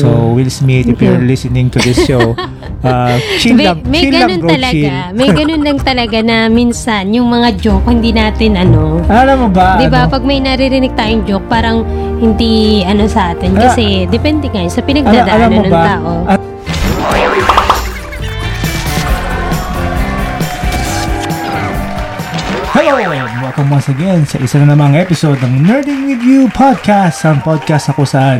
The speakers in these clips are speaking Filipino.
So, Will Smith, if you're listening to this show, uh, chill may, lang, may chill lang, ganun bro, talaga. chill. May ganun lang talaga na minsan yung mga joke hindi natin ano. Alam mo ba? 'Di ba? ano? Pag may naririnig tayong joke, parang hindi ano sa atin Ala- kasi depende nga sa Ala- pinagdadaanan ng ba? tao. At Hello! Welcome once again sa isa na namang episode ng Nerding With You Podcast. Ang podcast na kung saan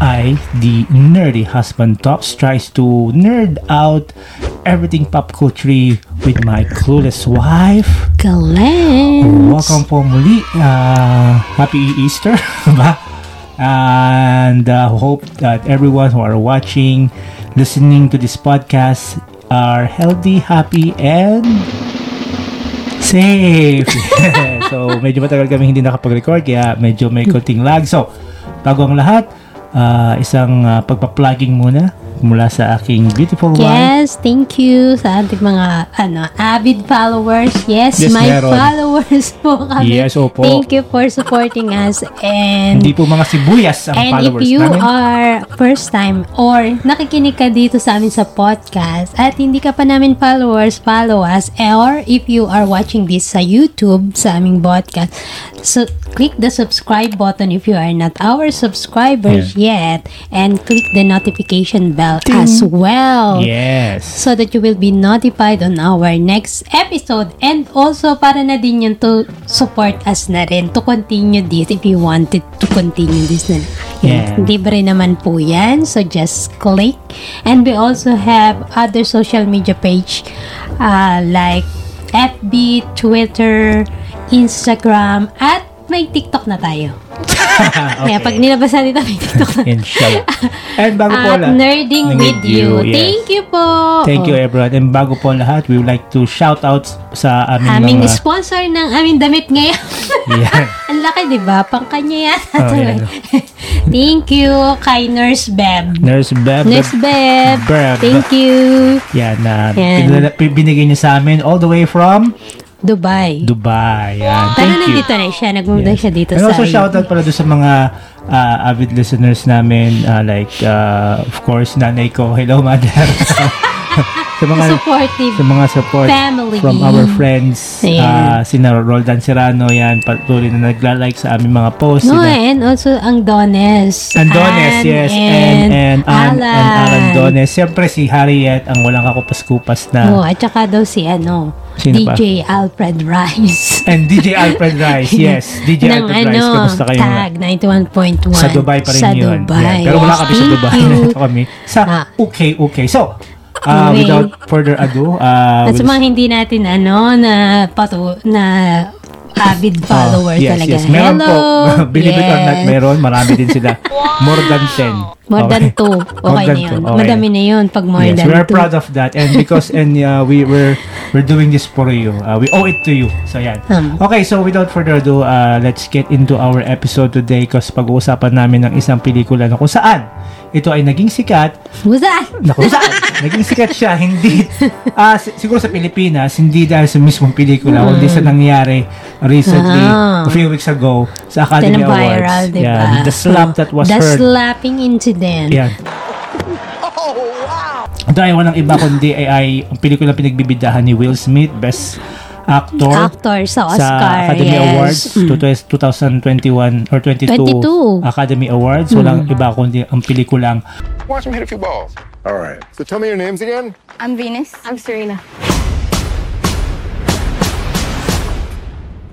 I, the nerdy husband Tops, tries to nerd out everything pop culture with my clueless wife. Galens. Welcome po muli. Uh, happy Easter. ba? And uh, hope that everyone who are watching, listening to this podcast are healthy, happy, and safe. so, medyo matagal kami hindi nakapag-record kaya medyo may konting lag. So, bago ang lahat, uh, isang uh, pagpa-plugging muna mula sa aking beautiful wife. Yes, thank you sa ating mga ano avid followers. Yes, Yes, my meron. followers po kami. Yes, opo. Thank you for supporting us and Hindi po mga sibuyas ang And if followers you namin. are first time or nakikinig ka dito sa amin sa podcast at hindi ka pa namin followers, follow us. Or if you are watching this sa YouTube, sa aming podcast, so click the subscribe button if you are not our subscribers yet and click the notification bell as well. Yes. So that you will be notified on our next episode and also para na din yun to support us na rin to continue this if you wanted to continue this na Yeah. Libre naman po yan. So just click. And we also have other social media page uh, like FB, Twitter, Instagram, at may TikTok na tayo. Kaya pag nilabas natin ito, may TikTok na. Inshallah. And bago po At lahat, Nerding with you. yes. Thank you po. Thank you everyone. And bago po lahat, we would like to shout out sa aming, aming mga... sponsor ng aming damit ngayon. Yan. Ang laki, di ba? Pang kanya yata. Oh, yan. eh. Thank you kay Nurse Beb. Nurse Beb. Nurse Beb. Beb. Thank you. Yan, na Yan. binigay niya sa amin all the way from Dubai. Dubai. Yan. Pero Thank you. nandito na siya. Nagmumda Yes. siya dito And sa also shoutout pala doon sa mga uh, avid listeners namin uh, like uh, of course nanay ko hello mother sa mga supportive sa mga support family. from our friends Ayan. uh, sina Roldan Serrano yan patuloy na nagla-like sa aming mga posts No, sina and also ang Dones. Ang Dones, Ann yes. And, And, and, Ann, and Alan Alan. Dones. Siyempre si Harriet, ang walang kakupas-kupas na. Oh, at saka daw si ano, Sino pa? DJ Alfred Rice. And DJ Alfred Rice, yes. DJ Alfred ano, Rice, kamusta kayo? tag 91.1. Sa Dubai pa rin sa yun. Dubai. Yan. Pero wala kami sa Thank Dubai. you. Ito kami sa Ah. okay, okay. So, uh, Anyway. without further ado, uh, At sa mga hindi natin ano na pato na avid follower Oh, yes, talaga. Yes, meron Hello. po. Believe it or not, Yes. meron. Marami din sila. More than 10. More than Okay. two. More Okay than na yun. two. Okay. Madami na yun pag more yes, than we are two. proud of that and because and uh, we were we're doing this for you. Uh, we owe it to you. So yan. Um. Okay, so without further ado, uh, let's get into our episode today kasi pag-uusapan namin ng isang pelikula na kung saan ito ay naging sikat. Busa! Na kung saan naging sikat siya hindi ah si- siguro sa Pilipinas hindi dahil sa mismong pelikula kundi sa nangyari recently Ah. a few weeks ago sa Academy na viral, Awards. diba? Yan, the slap that was The heard. slapping incident. Yan. Ito ay walang iba kundi ay, ay ang pelikula pinagbibidahan ni Will Smith, Best Actor, Actor sa Oscar. sa Academy yes. Awards Mm. 2021 or 22, 22. Academy Awards. Mm. Walang iba kundi ang pelikulang Watch him hit a few balls. All right. So tell me your names again. I'm Venus. I'm Serena.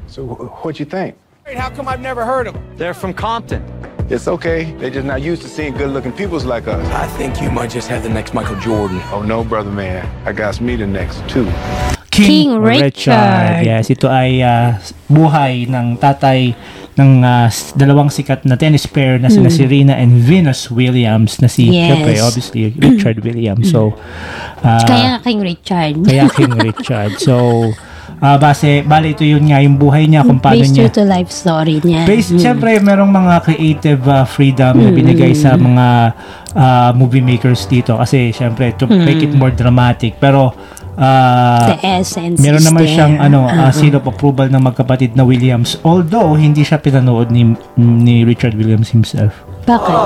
So what'd you think? How come I've never heard of them? They're from Compton. It's okay. They're just not used to seeing good-looking peoples like us. I think you might just have the next Michael Jordan. Oh no, brother man. I got me the next two. King Richard. Yes, ito ay ah, buhay ng tatay ng s- dalawang sikat na tennis player na sina Serena and Venus Williams na si, Hmm. Yes. syempre, obviously, Richard Williams. So, ah, Kaya King Richard. kaya King Richard. So, ah, base, bali ito yun nga, yung buhay niya, kung paano Based niya. true to life story niya. Based, Mm. syempre, merong mga creative ah, freedom na binigay sa mga ah, movie makers dito. Kasi, syempre, to make it more dramatic. Pero, ah, The essence meron naman there. siyang ano, ah, Uh-uh. seal of approval ng magkapatid na Williams. Although, hindi siya pinanood ni, ni Richard Williams himself. Bakit?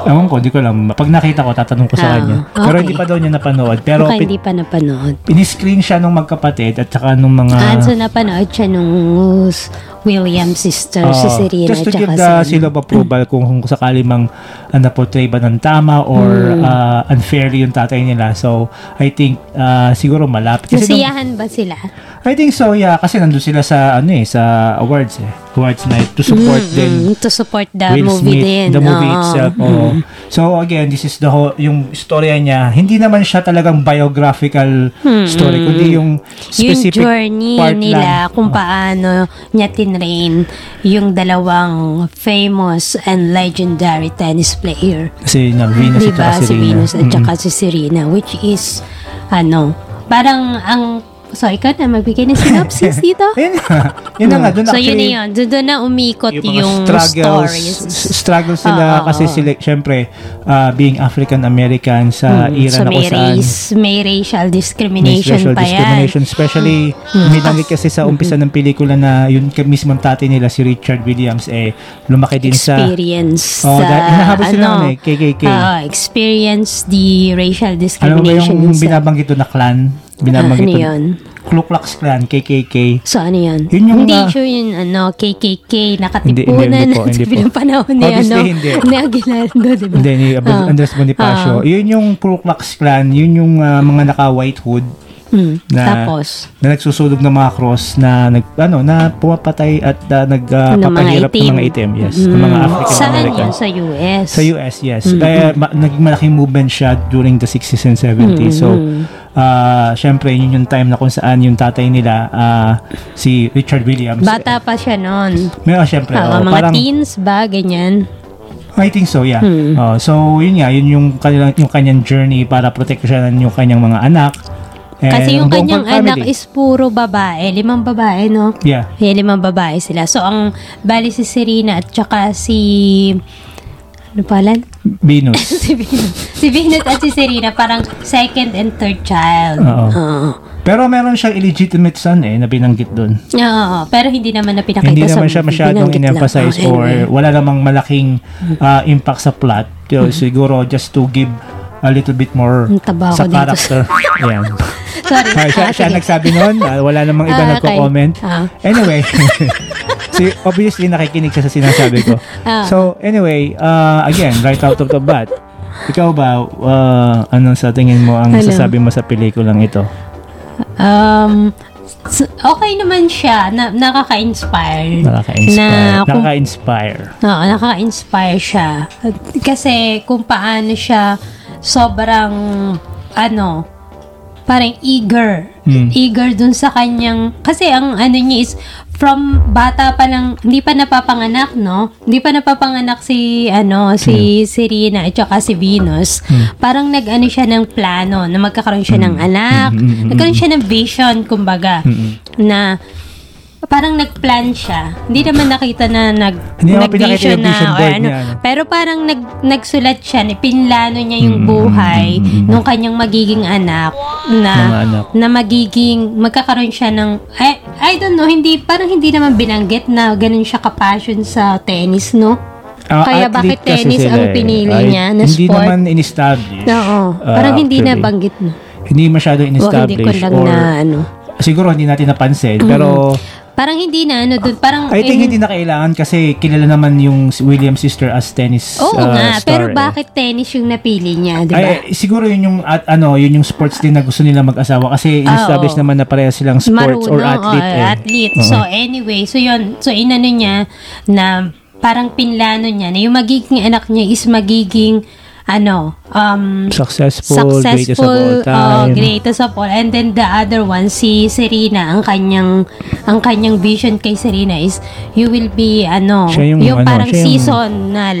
Ewan ko, di ko alam. Pag nakita ko, tatanong ko sa Ah, kanya. Pero okay. hindi pa daw niya napanood. Pero Baka pin- hindi pa napanood. piniscreen siya nung magkapatid at saka nung mga... Ah, so napanood siya nung William sister, si Oo. Serena, just to tsaka give the si- seal of approval kung, kung sakali mang uh, na-portray ba ng tama or Hmm. uh, unfairly yung tatay nila. So, I think uh, siguro malapit. Kasi nung- Nasiyahan ba sila? I think so, yeah. Kasi nandun sila sa, ano eh, sa awards eh. Awards night to support din Mm, to support the Will movie Smith, din. the movie Oo. itself. oo. So again, this is the whole, yung storya niya, hindi naman siya talagang biographical story, kundi yung yung specific journey part nila lang. kung paano niya tinrain yung dalawang famous and legendary tennis player. Kasi na Venus at Diba? saka Si Serena. Venus at saka si Serena which is ano, parang ang so ikaw na magbigay ng synopsis dito. Ayun na. Yun na nga, doon so yun actually, na yun. Doon, doon na umikot yung yung, struggles, stories. struggles sila Oo, kasi oo. sila, syempre, uh, being African American sa era Mm, so na may kung saan race, may racial may discrimination special pa yan. discrimination, especially binanggit kasi sa umpisa ng pelikula na yun ka- mismong tatay nila si Richard Williams eh lumaki din sa experience Oh, dahil hinahabol sila ano, eh, KKK. ah, experience the racial Alam mo ba discrimination yung sa- binabanggit doon na clan? Binabanggit ano yun? Ku Klux Klan, KKK. So ano yun? Yun yung, hindi ah, sure yun ano, KKK, nakatipunan hindi, hindi po, na hindi po. pinapanahon ni ano, hindi. ni Aguinaldo, di ba? Hindi, ni Ab- Ah. Andres Bonifacio. Ah. Yun yung Ku Klux Klan, yun yung ah, mga naka-white hood Hmm. na, Tapos, na nagsusunog ng mga cross na nag ano na pumapatay at uh, ng mga nagpapahirap ng itim. mga itim yes ng mga Mm. African Saan American yun? Sa US? sa US yes kaya ma- naging malaking movement siya during the 60s and 70s so ah syempre yun yung time na kung saan yung tatay nila ah, si Richard Williams Bata pa siya noon. may oh, syempre Ah, oh, mga parang teens ba, ganyan? I think so, yeah. Hmm. Oh, so, yun nga, yun yung, kanilang, yung kanyang journey para proteksyonan yung kanyang mga anak. And Kasi yung kanyang anak is puro babae. Limang babae, no? Yeah. Yeah, limang babae sila. So, ang bali si Serena at saka si... Ano palan? Venus. si Venus. Si Venus at si Serena parang second and third child. Oo. Oo. Pero meron siyang illegitimate son eh, na binanggit doon. Oo, pero hindi naman na pinakita Hindi sa naman siya masyadong in-emphasize Oh, or wala namang malaking uh, impact sa plot. So, siguro just to give a little bit more taba sa character. Ayan. Sorry. Siya, Ah, siya nagsabi noon, ah, wala namang iba Ah, okay. nagko-comment. Ah. Anyway, si obviously nakikinig siya sa sinasabi ko. Ah. So, anyway, uh, again, right out of the bat, ikaw ba, uh, anong sa tingin mo ang Ano? sasabi mo sa pelikulang ito? Um, okay naman siya. Na, nakaka-inspire. Nakaka-inspire. Na kung Nakaka-inspire. Oo, nakaka-inspire siya. Kasi kung paano siya sobrang, ano, parang eager. Mm. Eager dun sa kanyang, kasi ang ano niya is, from bata pa lang, hindi pa napapanganak, no? Hindi pa napapanganak si, ano, si Serena at saka si Venus. Parang nag-ano siya ng plano na magkakaroon siya ng anak. Mm, mm, mm, Nagkaroon siya ng vision, kumbaga, na parang nag-plan siya. Hindi naman nakita na nag Hindi naman nag-vision pinakita yung na vision or board ano. niya, ano. Pero parang nag nagsulat siya, ni- pinlano niya yung Mm, buhay mm, mm, mm. nung kanyang magiging anak na Mga anak. na magiging magkakaroon siya ng I, I don't know, hindi parang hindi naman binanggit na ganun siya ka-passion sa tennis, no? Ah, Kaya athlete bakit kasi tennis sila ang eh. pinili Ay, niya na hindi sport? naman in-establish. Oo. Ah, Parang hindi actually. na banggit, no? Hindi masyado O hindi in-establish. ko lang or, na ano. siguro hindi natin napansin. Pero, Parang hindi na ano doon, parang I think eh, hindi na kailangan kasi kilala naman yung si William sister as tennis Oo uh, nga, star pero eh. bakit tennis yung napili niya, di ba? Ay, siguro yun yung at ano, yun yung sports din na gusto nila mag-asawa kasi in-establish Oo. naman na pareha silang sports or Marunong, athlete oo, eh. athlete. Oo. So anyway, so yun, so inano niya na parang pinlano niya na yung magiging anak niya is magiging ano, um, successful, greatest of all successful, time. uh, greatest of all. And then the other one, si Serena, ang kanyang, ang kanyang vision kay Serena is, you will be, ano, Siya yung ano, parang yung- seasonal,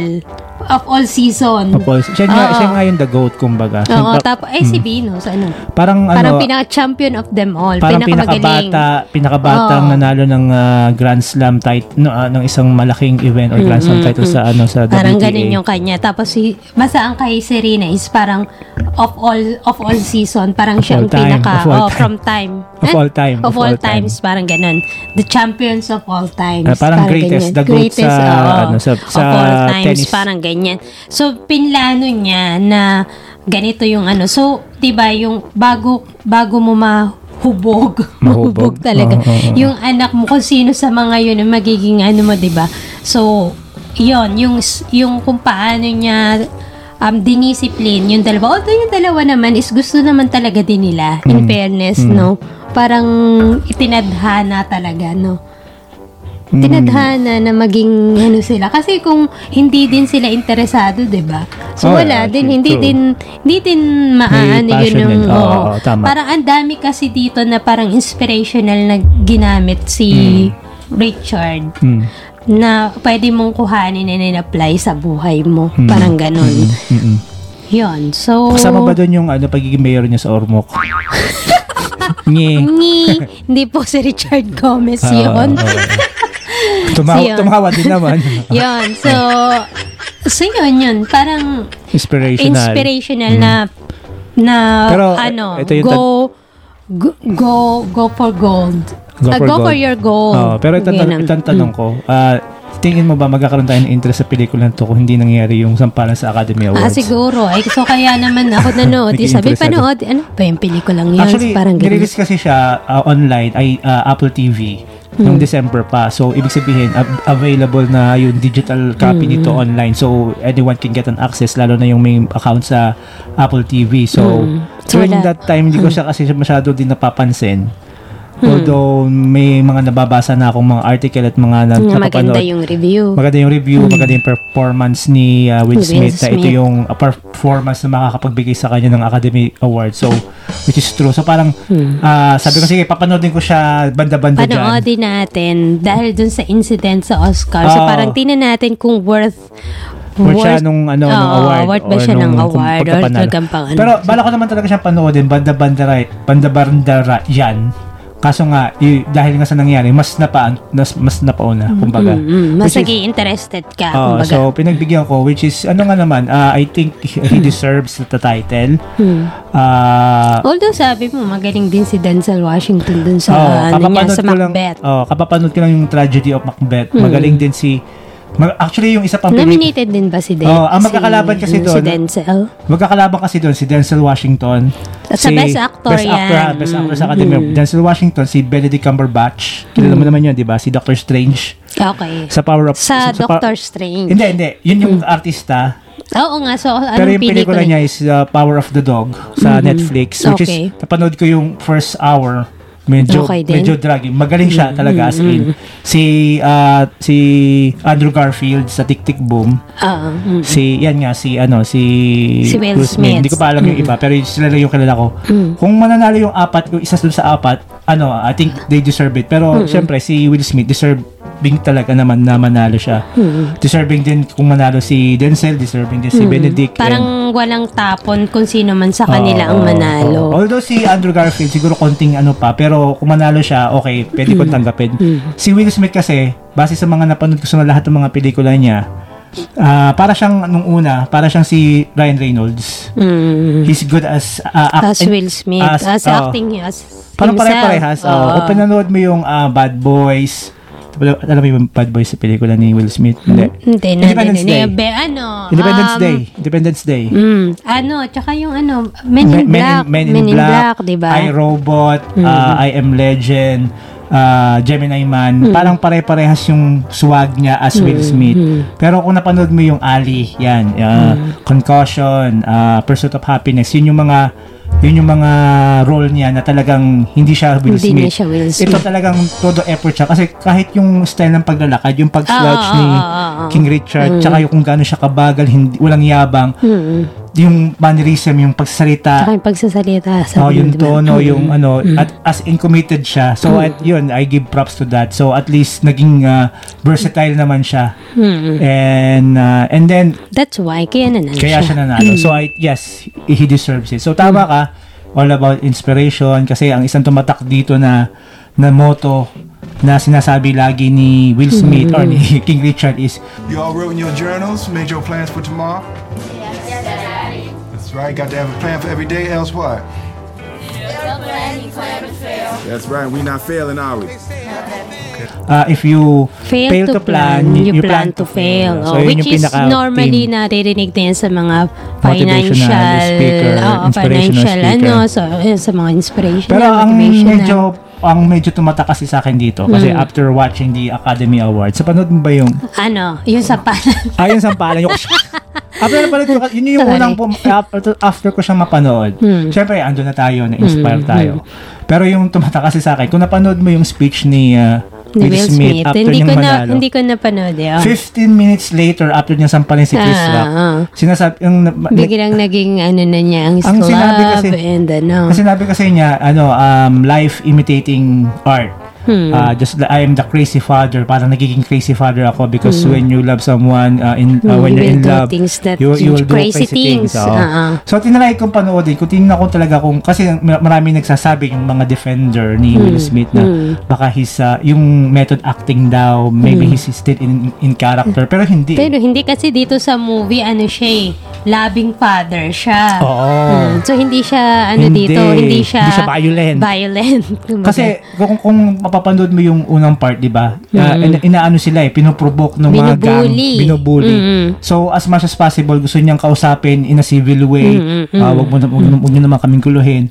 of all season. Opo, siya, nga, Oo. siya nga yung the GOAT, kumbaga. Oo, Pa- tapos, eh, si Venus, ano, parang parang ano, pinaka-champion of them all, parang pinakamagaling. pinakabata, pinakabatang Oo. nanalo ng ah, Grand Slam title, no, ah, ng isang malaking event or Grand Slam title sa ano sa Parang WTA. ganun yung kanya. Tapos si basta ang kay Serena is parang of all of all season parang siya all ang time, pinaka of all oh, time. from time Of Eh? all time, of, of all, all time. times parang ganun the champions of all times Ah, parang greatest, the GOAT sa, oo, ano, sa- sa of all times tennis. parang ganyan so pinlano niya na ganito yung ano so 'di ba yung bago bago mo mahubog Mahubog. mahubog talaga Oo, oo, oo. yung anak mo kung sino sa mga yun ang magiging ano mo 'di ba so yon yung yung kung paano niya um, diniscipline yung dalawa. Although yung dalawa naman is gusto naman talaga din nila, in fairness, no? Parang itinadhana talaga, no? Tinadhana na maging ano sila. Kasi kung hindi din sila interesado, 'di ba? Oh, So wala yeah, din, true, hindi true. din, hindi din maano yun yung. Oo, oo. oo, tama. Parang ang dami kasi dito na parang inspirational na ginamit si Richard Mm. na pwede mong kuhanin and in-apply sa buhay mo. Hmm. Parang ganun. Mm-mm. Yun. So, Kasama ba doon yung ano, pagiging mayor niya sa Ormoc? Nye. Ngi, hindi po si Richard Gomez Ah, yun. oo. Tumawa, Yun. tumawa din naman. yun. So, so yun yun. Parang Inspirational. inspirational na na Pero, ano, ito yung go, go go go for gold. Go Ah, for go gold. for your goal. Oo, pero ito, ito ang tanong ko. Ah, tingin mo ba magkakaroon tayo ng interest sa pelikula to kung hindi nangyari yung sampalan sa Academy Awards? Ah, siguro. Ay, so kaya naman ako nanood. Sabi, panood. Ano ba yung pelikulang yun? Actually, Parang ganun. nirelease kasi siya ah, online ay ah, Apple TV Hmm. noong December pa. So, ibig sabihin, ab- available na yung digital copy Hmm. nito online. So, anyone can get an access, lalo na yung may account sa Apple TV. So. So, during that time, hindi ko siya kasi masyado din napapansin. Although, may mga nababasa na akong mga article at mga na, maganda yung review. Maganda yung review, maganda yung performance ni uh, Will Will Smith, na ito Smith. yung uh, performance na makakapagbigay sa kanya ng Academy Award. So, which is true. So, parang, ah, sabi ko, sige, papanoodin ko siya banda-banda dyan. Panoodin natin dahil dun sa incident sa Oscar. So, Oo. parang tingnan natin kung worth Worth siya nung, ano, nung Oo, award. worth ba siya ng nung- kung award or talagang pang ano. Pero, bala ko naman talaga siyang panoodin, banda-banda right, banda-banda yan. Kaso nga, y- dahil nga sa nangyari, mas napa, mas, mas napauna, kumbaga. Mm, mas naging interested ka. Oo, kumbaga. so pinagbigyan ko which is ano nga naman uh, I think he deserves the title. Hmm. Ah Although sabi mo, magaling din si Denzel Washington dun sa, oh, ano niya, sa ko lang, Macbeth. oh, kapapanood ko lang yung tragedy of Macbeth. Magaling din si actually yung isa pang Nominated din ba si Den? Oo, ang magkakalaban kasi si, doon- Si Denzel? magkakalaban kasi doon si Denzel Washington. At sa Best Actor Best Actor, yan. ah, Best Actor sa Mm, Academy. mm. Denzel Washington, si Benedict Cumberbatch. Kilala mo naman yun, di ba? Si Doctor Strange. Okay. Sa Power of... Sa, pa- Doctor Strange. Hindi, hindi. Yun yung artista. Oo nga, so anong Pero yung pelikula pelikula niya is uh, Power of the Dog sa Netflix which Okay. is napanood ko yung first hour medyo Okay din. medyo draggy. Magaling siya talaga as in. Si uh, si Andrew Garfield sa Tick Tick Boom. Oo. mm. si yan nga si ano si Si Will Smith. hindi ko pa alam yung iba pero sila lang yung kilala ko. Kung mananalo yung apat yung isa sa apat ano I think they deserve it. Pero syempre si Will Smith deserving talaga naman na manalo siya deserving din kung manalo si Denzel deserving din si Benedict and- Parang walang tapon kung sino man sa kanila Oo, ang manalo. oo. Although si Andrew Garfield siguro konting ano pa pero kung manalo siya okay pwede Hmm. kong tanggapin. Si Will Smith kasi base sa mga napanood ko sa lahat ng mga pelikula niya ah, para siyang nung una para siyang si Ryan Reynolds. Mm. He's good as uh, act- As Will Smith. as- As, oh. acting as Parang pare-parehas. Oh. Oo. Kung pinanood mo yung ah, Bad Boys, alam mo yung Bad Boys sa pelikula ni Will Smith? Hindi. Hindi, na, Independence Day. Be, ano? Independence um, Day. Independence Day. Mm, ano, tsaka yung ano, Men in Men- Black. Men in, Black, di ba? I, Robot, uh, I Am Legend, uh, Gemini Man. Parang pare-parehas yung swag niya as Will Smith. Pero kung napanood mo yung Ali, yan, uh, Concussion, uh, Pursuit of Happiness, yun yung mga yun yung mga role niya na talagang hindi siya Will Hindi Smith. na siya Will Smith. Ito talagang todo effort siya kasi kahit yung style ng paglalakad, yung pag-slouch Ah, ni ah, ah, ah, ah. King Richard, tsaka yung kung gaano siya kabagal, hindi, walang yabang, yung mannerism, yung pagsasalita, Tsaka yung pagsasalita. Sa Oh, yung tono, yung ano, at as in committed siya. So, at yun, I give props to that. So, at least naging uh, versatile naman siya. And uh, and then That's why, kaya nanalo kaya siya nanalo. So, I yes, he deserves it. So, tama ka. All about inspiration kasi ang isang tumatak dito na na motto na sinasabi lagi ni Will Smith or ni King Richard is You all wrote in your journals, made your plans for tomorrow? Yes, That's That's right. Got to have a plan for every day, else what? That's right. We not failing, are we? Ah, if you Fail, to, plan, you, plan, to fail. So, Oh, yun which yung is pinaka- normally team. naririnig din sa mga Motivational financial, speaker, oo, inspirational financial, speaker. ano, so, sa mga inspirational, Pero ang motivational. medyo ang medyo tumata kasi sa akin dito kasi after watching the Academy Awards, sa panood mo ba yung ano, yung sa panan. ayun sa palan yung After na pala yun yung Sorry. unang pum- after, after ko siyang mapanood. Hmm. Syempre, ando na tayo, na-inspire tayo. Pero yung tumata kasi sa akin, kung napanood mo yung speech ni uh, ni Will Smith, after Hindi niyang ko na, manalo. hindi ko napanood eh. oh. 15 minutes later, after niya sampalin si Chris Ah, Rock, ah. sinasabi, yung, Biglang naging ano na niya, ang, Ang club sinabi kasi- and ano. Kasi sinabi kasi niya, ano, um, life imitating art. Hmm. Uh, just I am the crazy father. Parang nagiging crazy father ako because when you love someone, uh, in, uh, Hmm, when you you're in love, things that- you, you will do crazy crazy, things. things. Ah, ah. So, tinry kong panoodin. Kung tingnan ko talaga kung, kasi mar- maraming nagsasabi yung mga defender ni Hmm. Will Smith na baka his, uh, yung method acting daw, maybe he's still in, in character. Pero hindi. Hmm. Pero hindi kasi dito sa movie, ano siya eh, loving father siya. Oo. Mm, so, hindi siya, ano Hindi. dito, hindi siya, Hindi siya violent. Violent. Kasi kung, kung mapapanood mo yung unang part, 'di ba? Uh, ina- inaano sila eh, pinoprovoke ng mga gang, Binubully. binubully. Mm-mm. So as much as possible gusto niyang kausapin in a civil way. Mm-mm. Ah, wag mo na wag, wag niyo naman kaming kuluhin.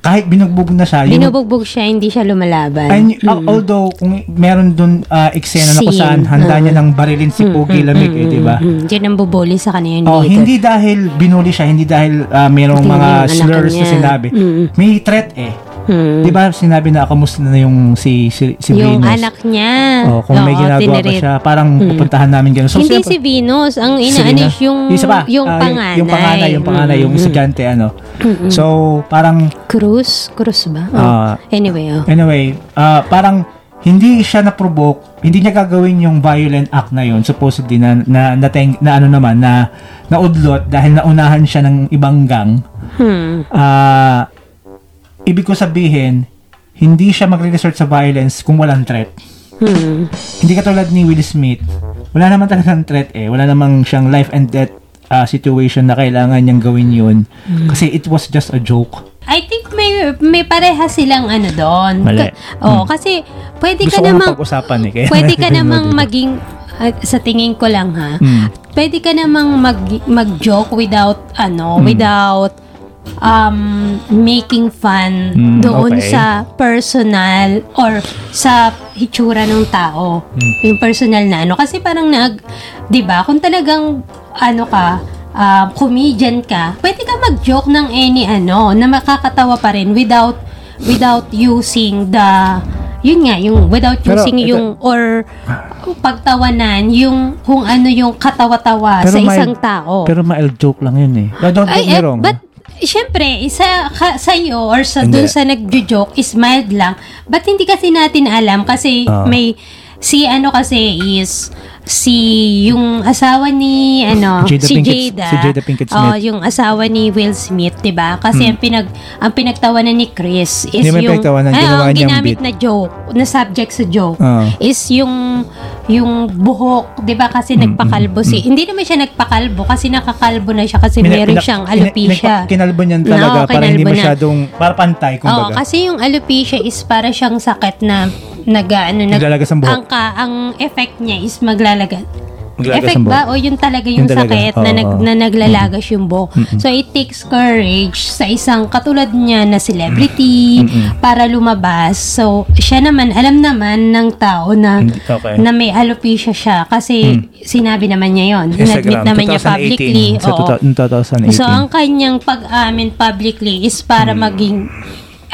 Kahit binugbog na siya, yung Binubugbog siya, hindi siya lumalaban. and, al- although kung meron doon uh, eksena na kung saan handa niya nang barilin si Pogi Lamig, eh, 'di ba? Mm, Diyan ang bubuli sa kanya yun Oh, dito. hindi dahil binuli siya, hindi dahil ah, merong Hindi mga yung slurs na sinabi. Mm. May threat eh. Hmm. 'Di ba sinabi na kamusta na yung si si, si yung Venus? anak niya. Oh, kung may Oo, ginagawa pa tinirit. siya, parang pupuntahan namin gano'n. So, hindi siyempre- si Venus, ang Si inaanis Rina. yung, isa pa, yung ah, panganay. Yung panganay, yung panganay, yung Mm, mm, estudyante, ano. So, parang, Cruz? Cruz ba? Oh. Ah. anyway, oh. anyway, ah, parang, hindi siya na-provoke, hindi niya gagawin yung violent act na yun, supposedly, na, na, na, na ano naman, na, naudlot dahil naunahan siya ng ibang gang. Hmm. Ah, ibig ko sabihin, hindi siya magre-resort sa violence kung walang threat. Hmm. Hindi katulad ni Will Smith. Wala naman talagang threat eh. Wala namang siyang life and death ah, situation na kailangan niyang gawin yun. Kasi it was just a joke. I think may may pareha silang ano doon. Mali. Ka- oh, kasi pwede Gusto ka namang pag-usapan eh. Kaya pwede ka namang dito. maging at sa tingin ko lang ha. Hmm. Pwede ka namang mag mag-joke without ano, Hmm. without um making fun Hmm, doon okay. sa personal or sa hitsura ng tao. Hmm. Yung personal na ano kasi parang nag 'di ba? Kung talagang ano ka um, comedian ka, pwede ka mag-joke ng any ano na makakatawa pa rin without without using the yun nga, yung without Pero using ito- yung or pagtawanan, yung kung ano yung katawa-tawa sa mild- isang tao. Pero mild joke lang yun eh. No, Don't get me eh, wrong. but Siyempre, isa ka, sa iyo or sa dun sa nagjo-joke is mild lang. But hindi kasi natin alam kasi Ah. may si ano kasi is si yung asawa ni ano Jada si Pinkett- Jada. si Jada Pinkett Oh, Smith. yung asawa ni Will Smith, 'di ba? Kasi ang pinag ang pinagtawanan ni Chris is Hindi yung pinagtawanan, Ay, ginawa ang ginamit na joke, na subject sa joke Ah. is yung yung buhok, 'di ba? Kasi nagpakalbo si. Hindi naman siya nagpakalbo kasi nakakalbo na siya kasi Mina- meron siyang alopecia. ina- Kinalbo niyan talaga Oo, para hindi kinalbo na. masyadong, para pantay, Oo, kumbaga. kasi yung alopecia is para siyang sakit na nag ano nag ang ka, ang effect niya is maglalagas. Maglalagas effect ba o yun talaga yung, Yun talaga, sakit na, oo, nag, na naglalagas yung buhok. So it takes courage sa isang katulad niya na celebrity para lumabas. So siya naman alam naman ng tao na okay. na may alopecia siya kasi sinabi naman niya yon. Inadmit Instagram, naman niya 2018. publicly. Sa Oo. 2018. So, ang kanyang pag-amin publicly is para maging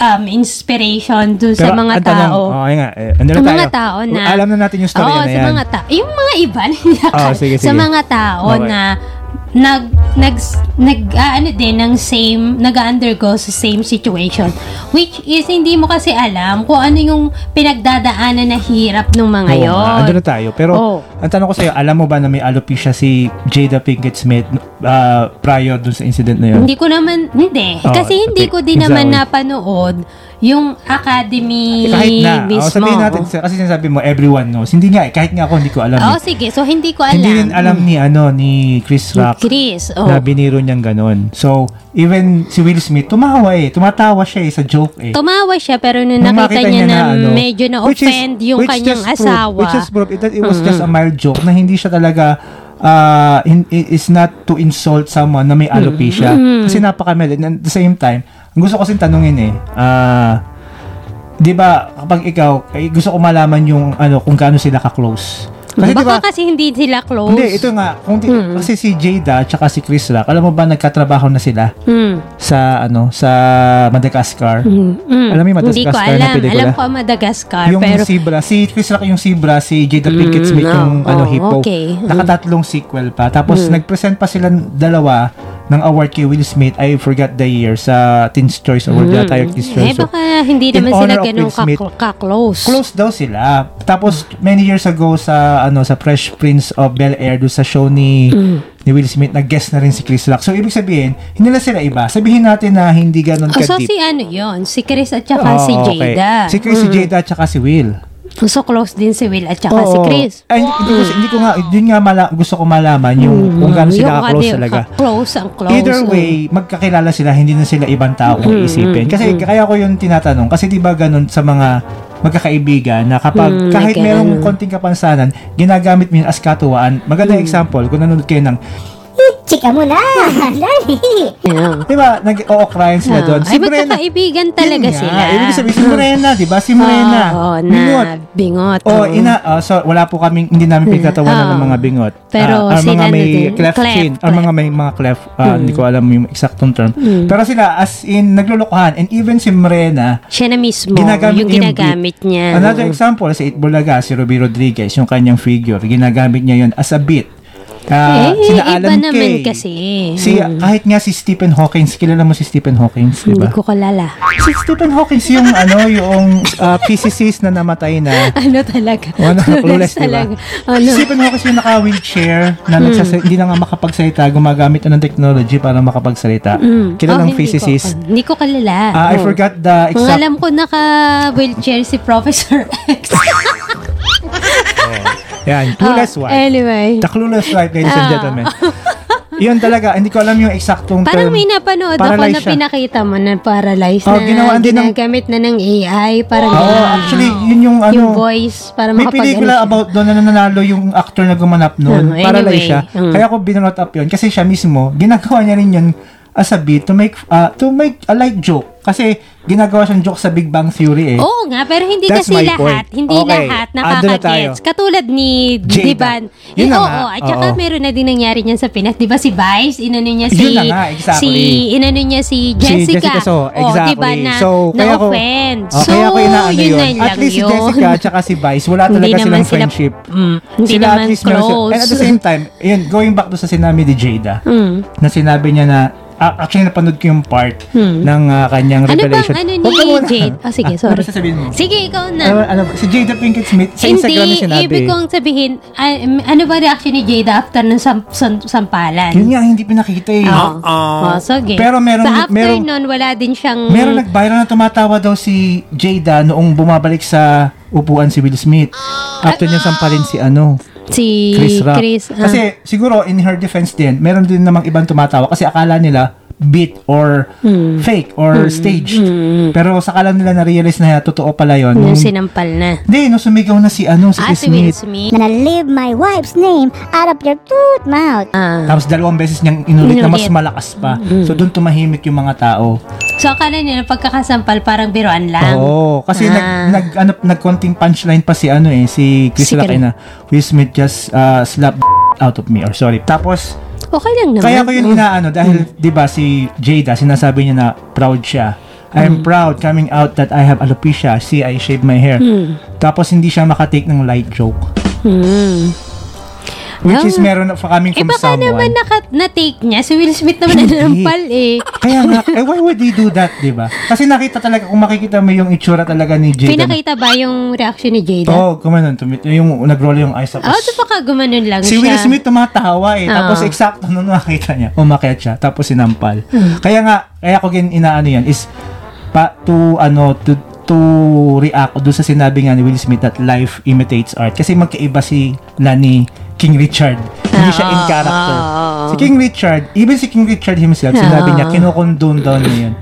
um, inspiration dun sa mga ang tanong, tao. oh, ayun nga, eh, Ang tayo. mga tao na... Alam na natin yung story Oo, na sa yan. mga tao. Yung mga iba, Oh, sige, sa sige. mga tao Okay. na nag nag nag ah, ano din ng same nag-undergo sa same situation which is hindi mo kasi alam kung ano yung pinagdadaanan na hirap ng mga Oo yon. andun na tayo. Pero, Oo. ang tanong ko sa'yo, alam mo ba na may alopecia si Jada Pinkett Smith uh, prior dun sa incident na yun? Hindi ko naman, hindi. Oh, Kasi hindi ko din exactly. naman napanood yung academy kahit na. mismo. Oh, sabihin natin, kasi sinasabi mo, everyone knows. Hindi nga, eh, kahit nga ako, hindi ko alam. Oh, eh. sige. So, hindi ko alam. Hindi rin alam ni, ano, ni Chris Rock Chris, oh. na biniro niyang ganon. So, even si Will Smith, tumawa eh. Tumatawa siya eh sa joke eh. Tumawa siya pero nung Nung nakita makita niya na, ano, medyo which is- na-offend yung which kanyang just prove- asawa. which is proof, it, it was just a mild joke na hindi siya talaga uh, in, is not to insult someone na may alopecia. Kasi napaka-mild. And at the same time, ang gusto ko kasing tanungin eh, ah, di ba, kapag ikaw, eh, gusto ko malaman yung, ano, kung gaano sila ka-close. Kasi Baka kasi hindi sila close. hindi, ito nga, kung di, kasi si Jada at si Chris Rock, alam mo ba nagkatrabaho na sila Hmm. sa ano, sa Madagascar? Mm. Alam mo yung Hindi ko Madagascar na alam. pelikula? Alam ko Madagascar. yung pero Zebra, si Chris Rock yung Zebra, si Jada Pinkett Smith Mm, yung oh, ano hippo. okay. Mm. Nakatatlong sequel pa. Tapos nag-present pa sila dalawa ng award kay Will Smith. I forgot the year sa Teen's Choice Award yata yung Teen's eh Choice. So, baka hindi in naman sila ganun ka-close. close daw sila. Tapos many years ago sa ano sa Fresh Prince of Bel-Air do sa show ni Mm. ni Will Smith nag-guest na rin si Chris Rock. So ibig sabihin, hindi na sila iba. Sabihin natin na hindi ganun Oh, so ka-deep. si ano yon Si Chris at saka Oo, si okay. Jada. Si Chris, si Jada, at saka si Will. So close din si Will at saka si Oo. Chris. Ay, hindi, hindi, ko, hindi ko nga, yun nga mala, gusto ko malaman yung kung gaano sila Yung ka-close kadi- talaga. Ka-close ang close. Either oh. way, magkakilala sila, hindi na sila ibang tao kung Mm, isipin. Kasi kaya ko yun tinatanong. Kasi di ba ganun sa mga magkakaibigan na kapag Mm, kahit merong konting kapansanan, ginagamit mo yun as katuwaan. Magandang Mm. example, kung nanonood kayo ng, Chika mo na, Lani. Yeah. di ba, nag-o-crime sila Ah, doon. ay, magkakaibigan talaga Yun nga, sila. Ibig sabihin, si Morena, di ba? Si Morena. Oo, na Bingot. bingot. Oh, ina, oh, so wala po kaming hindi namin pinagtatawanan Oo. ng mga bingot. Pero Ah, or sila mga may na din, cleft, cleft, chin, or cleft. mga may mga cleft, ah, hindi ko alam yung eksaktong term. Pero sila as in naglulukuhan and even si Morena Siya na mismo, ginagamit yung niya ginagamit beat. niya. Another example sa Itbulaga, si Ruby Rodriguez, yung kanyang figure, ginagamit niya yun as a beat. Ah, eh, sina iba Alan naman Kay. kasi. Si, kahit nga si Stephen Hawking, kilala mo si Stephen Hawking, di Hindi ba? ko kalala. Si Stephen Hawking yung ano, yung ah, physicist na namatay na Ano talaga? Ano, clueless, di ba? talaga. Ano? Si Stephen Hawking yung naka-wheelchair na nagsasa- hindi na nga makapagsalita, gumagamit na ng technology para makapagsalita. Kilalang Oh, hindi physicist. Ko, hindi ko kalala. Ah, I Oh. forgot the Ang exact... alam ko naka-wheelchair si Professor X. Yan, clueless Oh, wife. Anyway. The clueless wife, ladies and Ah. gentlemen. Yun talaga, hindi ko alam yung eksaktong Parang term. may napanood ako Paralyzed na siya. pinakita mo na paralyzed Oh, na ginawa din ng- ginagamit na ng AI. Parang Oo, ganun. actually, yun yung ano... yung voice para May pelikula about doon na nanalo yung actor na gumanap noon. Hmm, Paralyzed anyway, siya. hmm. Kaya ko binanot up yun. Kasi siya mismo, ginagawa niya rin yun as a beat to make uh, to make a light joke. Kasi ginagawa siyang joke sa Big Bang Theory eh. Oo nga, pero hindi That's kasi lahat, point. hindi Okay, lahat tayo. nakakagets. Katulad ni Jada. Diban. Yun Eh, oo, nga, at saka oo. meron na din nangyari niyan sa Pinas. Di ba si Vice, inano niya si Yun na nga, exactly. si inano niya si Jessica. Si Jessica So, Oh, exactly. diba na, so, kaya ko. Oh, so, kaya ko inaano yun, yun. At least si yun. Jessica at saka si Vice, wala talaga silang sila- friendship. Mm, hindi sila naman at least meron close. And at the same time, yun, going back to sa sinabi ni Jada, Mm. na sinabi niya na, ah, actually napanood ko yung part ng ah, kanyang Hmm. Ano bang, revelation. ano Huwag ka ni. Jade? Oh, sige, Ano sorry. ba sasabihin mo? Sige, ikaw na. Ano, ano, si Jada Pinkett Smith, sa Instagram Hindi, niya sinabi. ibig kong sabihin, ah, ano ba reaction ni Jada after ng sam- sam- sampalan? Yun nga, hindi pinakita eh. Oo. Oh, sige. Pero meron- Sa after meron- nun, wala din siyang... Meron nag-viral na tumatawa daw si Jada noong bumabalik sa upuan si Will Smith. After niya sampalin si ano, si Chris Rock. Chris, ah. Kasi siguro in her defense din, meron din namang ibang tumatawa kasi akala nila beat or Hmm. fake or staged. Pero sakala nila na-realize na totoo pala yun. yung Nung- sinampal na. Hindi, no, sumigaw na si ano, si Ah, Will Smith. Na leave my wife's name out of your tooth mouth. Ah. Tapos dalawang beses niyang inulit, na mas Inulit. malakas pa. So doon tumahimik yung mga tao. So, akala nila pagkakasampal parang biruan lang. Oo, kasi Ah. nag nag ano nagkonting punchline pa si ano eh, si Chris Si Rock na Will Smith just uh, slapped out of me or sorry. Tapos Okay lang naman. Kaya ko yun Oh. inaano dahil 'di ba si Jada sinasabi niya na proud siya. I am proud coming out that I have alopecia. See, I shaved my hair. Tapos hindi siya makatake ng light joke. Hmm. Which is Ah. meron na pa coming Eh, from baka someone. naman naka, na-take niya. Si Will Smith naman na nampal eh. Kaya nga, eh why would he do that, 'di ba? Kasi nakita talaga kung makikita mo yung itsura talaga ni Jada. Pinakita ba yung reaction ni Jada? Oo, oh, kumanon. Tumit, yung nag-roll yung eyes. Tapos, Oh, baka gumanon lang Si siya. Will Smith tumatawa eh. Ah. Tapos eksakto nung nakita niya, umakyat siya. Tapos sinampal. Hmm. Kaya nga, kaya ko gin inaano yan is pa to ano to to react doon sa sinabi nga ni Will Smith that life imitates art. Kasi magkaiba si na ni King Richard. Hindi siya in Oo, character. oo. Si King Richard, even si King Richard himself, sinabi Oo. niya, kinokondone daw niya yun.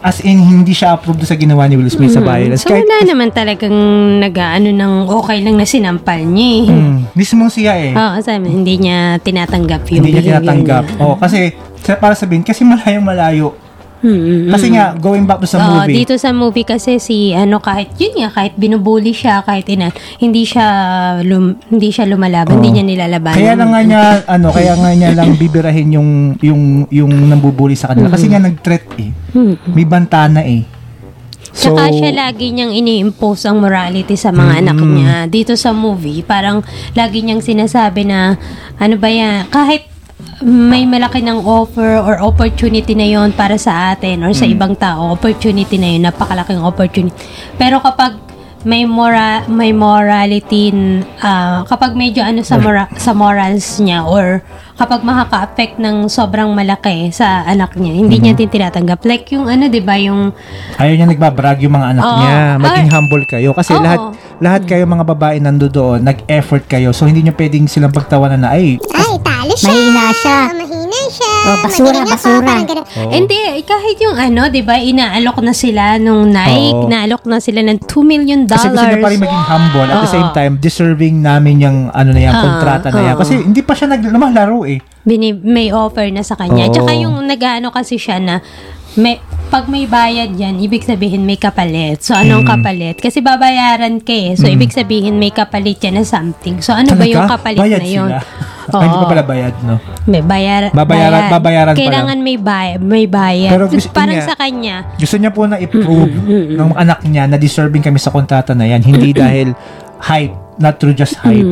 As in, hindi siya approved sa ginawa ni Will Smith sa violence. So Kahit, wala naman talagang nag-ano ng okay lang na sinampal niya eh. mm, mismo siya eh. Oo, sabi, hindi niya tinatanggap yung hindi niya tinatanggap. niya. Oh, kasi, sa- para sabihin, kasi malayong malayo. Mm-mm. Kasi nga, going back to sa Oo, movie, dito sa movie kasi si ano kahit yun nga kahit binubuli siya kahit ina hindi siya lum, hindi siya lumalaban, Oo. hindi niya nilalaban. Kaya lang nga niya ano, kaya nga niya lang bibirahin yung yung yung nambubuli sa kanila kasi nga nag-threat eh. Mm. May bantana eh. So, Tsaka siya lagi niyang ini-impose ang morality sa mga anak niya. Dito sa movie, parang lagi niyang sinasabi na, ano ba yan, kahit may malaki ng offer or opportunity na yon para sa atin or sa ibang tao, opportunity na yun, napakalaking opportunity. Pero kapag may mora may morality ah, kapag medyo ano sa mora, sa morals niya or kapag makaka-affect ng sobrang malaki sa anak niya hindi niya din tinatanggap like yung ano 'di ba yung ayaw niya nagbabrag yung mga anak Oo. niya. Maging Ay. humble kayo kasi Oo. lahat lahat kayo mga babae nando doon, nag-effort kayo. So hindi niyo pwedeng silang pagtawanan na ay Ay, talo siya. Mahina siya. Mahina siya. Oh, basura, basura. Oo. Hindi, kahit yung ano, 'di ba, inaalok na sila nung Nike, Oo. inaalok na sila ng 2 million Kasi gusto niya pa rin dollars. maging humble at the Oo. same time deserving namin yung ano na yan, Oo, kontrata na yan. oo. Kasi hindi pa siya naglalaro eh. Bini, may offer na sa kanya. Oo. Tsaka yung nag-ano kasi siya na may pag may bayad yan, ibig sabihin may kapalit. So, anong Mm. kapalit? Kasi babayaran ka eh. So, ibig sabihin may kapalit yan na something. So, ano ba Talaga? yung kapalit bayad na yun? Sila. Ay, hindi pa pala bayad, no? May bayar, Babayaran- bayar- babayaran pa Kailangan may, bay, may bayad. Pero gusto Parang niya- sa kanya. Gusto niya po na i-prove ng anak niya na deserving kami sa kontrata na yan. Hindi dahil hype, not through just hype.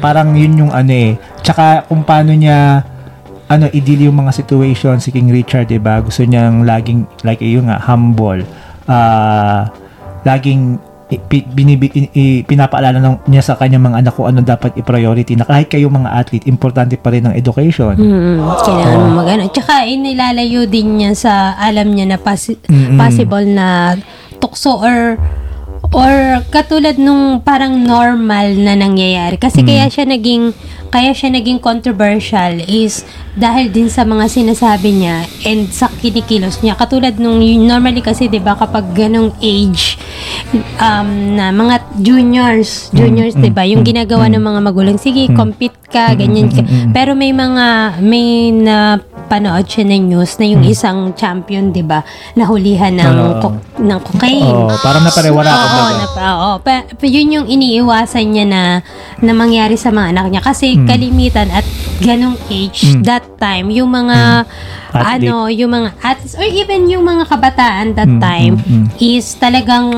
Parang yun yung ano eh. Tsaka kung paano niya ano, i-deal yung mga situation si King Richard, diba? Gusto niyang laging, like yun nga, humble. Ah, laging binibi, pinapaalala ng, niya sa kanyang mga anak kung ano dapat i-priority na kahit kayo mga athlete, importante pa rin ang education. Mm, kailangan mo magano. Tsaka inilalayo din niya sa alam niya na posi- Mm-mm. possible na tukso or or katulad nung parang normal na nangyayari. Kasi Mm. kaya siya naging kaya siya naging controversial is dahil din sa mga sinasabi niya and sa kinikilos niya. Katulad nung normally kasi 'di ba kapag ganong age um, na mga juniors juniors 'di ba yung ginagawa ng mga magulang sige compete ka ganyan. Ka pero may mga may na panood siya ng news na yung isang champion 'di ba nahulihan ng Oo. co- ng cocaine Oo, parang naparewala Oo, kumbaga. napa, oo. Pa, pa- yun yung iniiwasan niya na, na mangyari sa mga anak niya. Kasi Hmm. kalimitan at ganong age, that time, yung mga, Hmm. Athlete. ano, yung mga athletes, or even yung mga kabataan that Mm, time, mm, mm. is talagang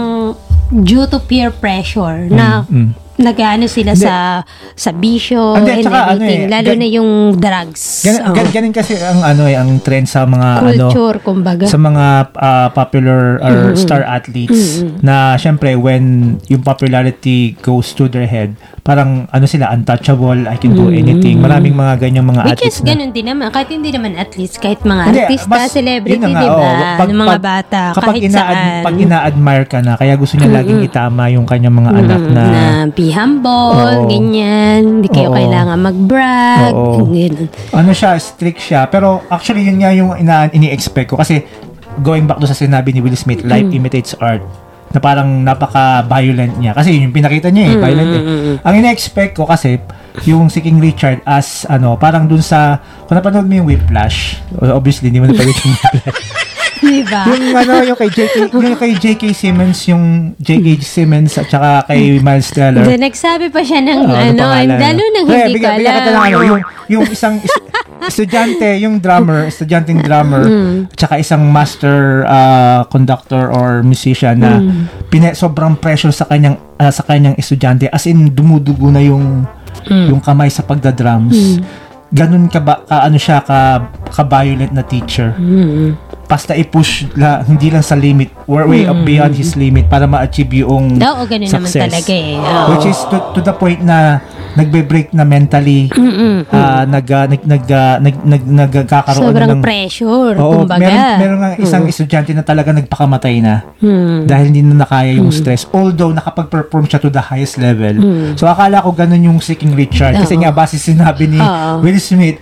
due to peer pressure na mm. Nag-ano sila Hindi. sa sa bisyo Hindi, and tsaka ano eh, lalo gan- na yung drugs. Gan, Oo. gan, ganin kasi ang ano eh, ang trend sa mga ano Culture, kumbaga. sa mga ah, popular or star athletes na syempre when yung popularity goes to their head parang ano sila untouchable I can do anything maraming mga ganyang mga Which is athletes na ganun din naman. Kahit hindi naman at least, kahit mga Hindi, artista, mas- celebrity, di ba? oo. Pag- ng mga pag- bata, kapag kahit ina saan. pag ina-admire ka na kaya gusto niya laging itama yung kanyang mga anak na, na be humble, Oo. ganyan. Hindi kayo Oo. kailangan mag-brag. Ganun. ano siya, strict siya. Pero actually, yun nga yung ina, ini-expect ko. Kasi, going back to sa sinabi ni Will Smith, life Mm. imitates art. Na parang napaka-violent niya. Kasi yun yung pinakita niya Mm, eh, violent eh. Ang ina-expect ko kasi, yung si King Richard as, ano, parang dun sa, kung napanood mo yung Whiplash, obviously, hindi mo napanood yung Whiplash. Di ba? yung ano, yung kay JK, yung kay JK Simmons, yung JK Simmons at saka kay Miles Teller. Then, nagsabi pa siya ng Oo, ano, lalo nang hindi ko bigyan- bigyan kita ng alam. ano, yung, yung isang is- estudyante, yung drummer, estudyanteng drummer, Mm. at saka isang master uh, conductor or musician na Mm. pina, sobrang pressure sa kanyang ah, sa kanyang estudyante as in dumudugo na yung Mm. yung kamay sa pagda-drums. Ganun ka ba ka ano siya ka ka-violent na teacher. Mm. Basta i-push la, hindi lang sa limit, or way up beyond his limit para ma-achieve yung Oo, ganun naman success. talaga eh. Oo. Which is to, to the point na nagbe-break na mentally, ah, nag, ah, nag, nag, ah, nag, nag, nagkakaroon Sobrang ng... pressure, Oo, kumbaga. meron, meron nga isang estudyante na talaga nagpakamatay na Hmm. dahil hindi na nakaya yung stress. Although, nakapag-perform siya to the highest level. So, akala ko ganun yung si King Richard. Kasi nga, base sinabi ni Oo. Will Smith,